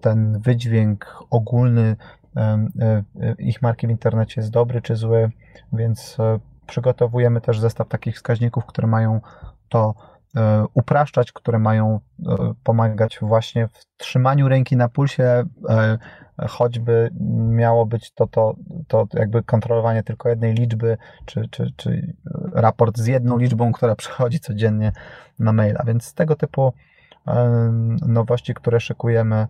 ten wydźwięk ogólny e, ich marki w internecie jest dobry czy zły, więc e, przygotowujemy też zestaw takich wskaźników, które mają to e, upraszczać, które mają pomagać właśnie w trzymaniu ręki na pulsie choćby miało być to, to, to jakby kontrolowanie tylko jednej liczby, czy, czy, czy raport z jedną liczbą, która przychodzi codziennie na maila. Więc tego typu nowości, które szykujemy,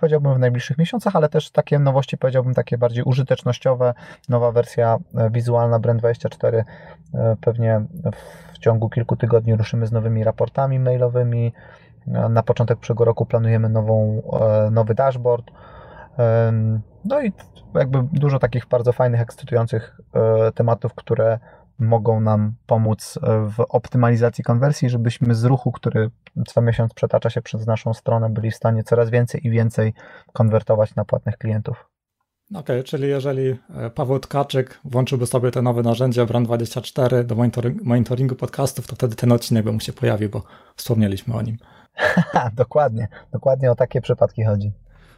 powiedziałbym w najbliższych miesiącach, ale też takie nowości, powiedziałbym takie bardziej użytecznościowe. Nowa wersja e, wizualna Brand24 e, pewnie w ciągu kilku tygodni ruszymy z nowymi raportami mailowymi. E, na początek przyszłego roku planujemy nową, nowy dashboard. No i jakby dużo takich bardzo fajnych, ekscytujących tematów, które mogą nam pomóc e, w optymalizacji konwersji, żebyśmy z ruchu, który co miesiąc przetacza się przez naszą stronę, byli w stanie coraz więcej i więcej konwertować na płatnych klientów. Okej, okay, czyli jeżeli e, Paweł Tkaczyk włączyłby sobie te nowe narzędzia Brand24 do monitoringu podcastów, to wtedy ten odcinek by mu się pojawił, bo wspomnieliśmy o nim. dokładnie, dokładnie o takie przypadki chodzi.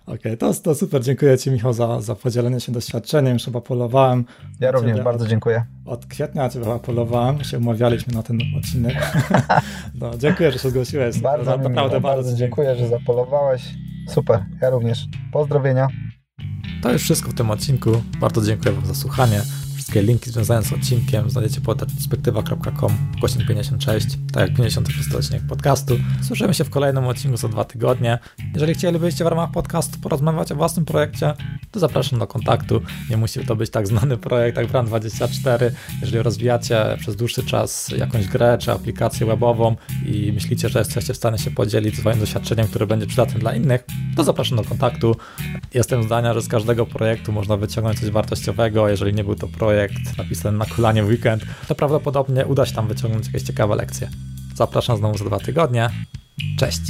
Okej, okay, to, to super. Dziękuję Ci, Michał, za, za podzielenie się doświadczeniem. Już chyba polowałem. Ja również bardzo dziękuję. Od kwietnia Cię chyba polowałem. Się umawialiśmy na ten odcinek. no, dziękuję, że się zgłosiłeś. Bardzo, za, naprawdę bardzo, bardzo dziękuję, że zapolowałeś. Super, ja również. Pozdrowienia. To już wszystko w tym odcinku. Bardzo dziękuję Wam za słuchanie. Wszystkie linki związane z odcinkiem znajdziecie pod perspektywa.com gościem 56, tak jak 56 odcinek podcastu. Słyszymy się w kolejnym odcinku za dwa tygodnie. Jeżeli chcielibyście w ramach podcastu porozmawiać o własnym projekcie, to zapraszam do kontaktu. Nie musi to być tak znany projekt jak Brand24. Jeżeli rozwijacie przez dłuższy czas jakąś grę czy aplikację webową i myślicie, że jesteście w stanie się podzielić swoim doświadczeniem, które będzie przydatne dla innych, to zapraszam do kontaktu. Jestem zdania, że z każdego projektu można wyciągnąć coś wartościowego. Jeżeli nie był to projekt, projekt napisany na kulanie w weekend, to prawdopodobnie uda się tam wyciągnąć jakieś ciekawe lekcje. Zapraszam znowu za dwa tygodnie. Cześć!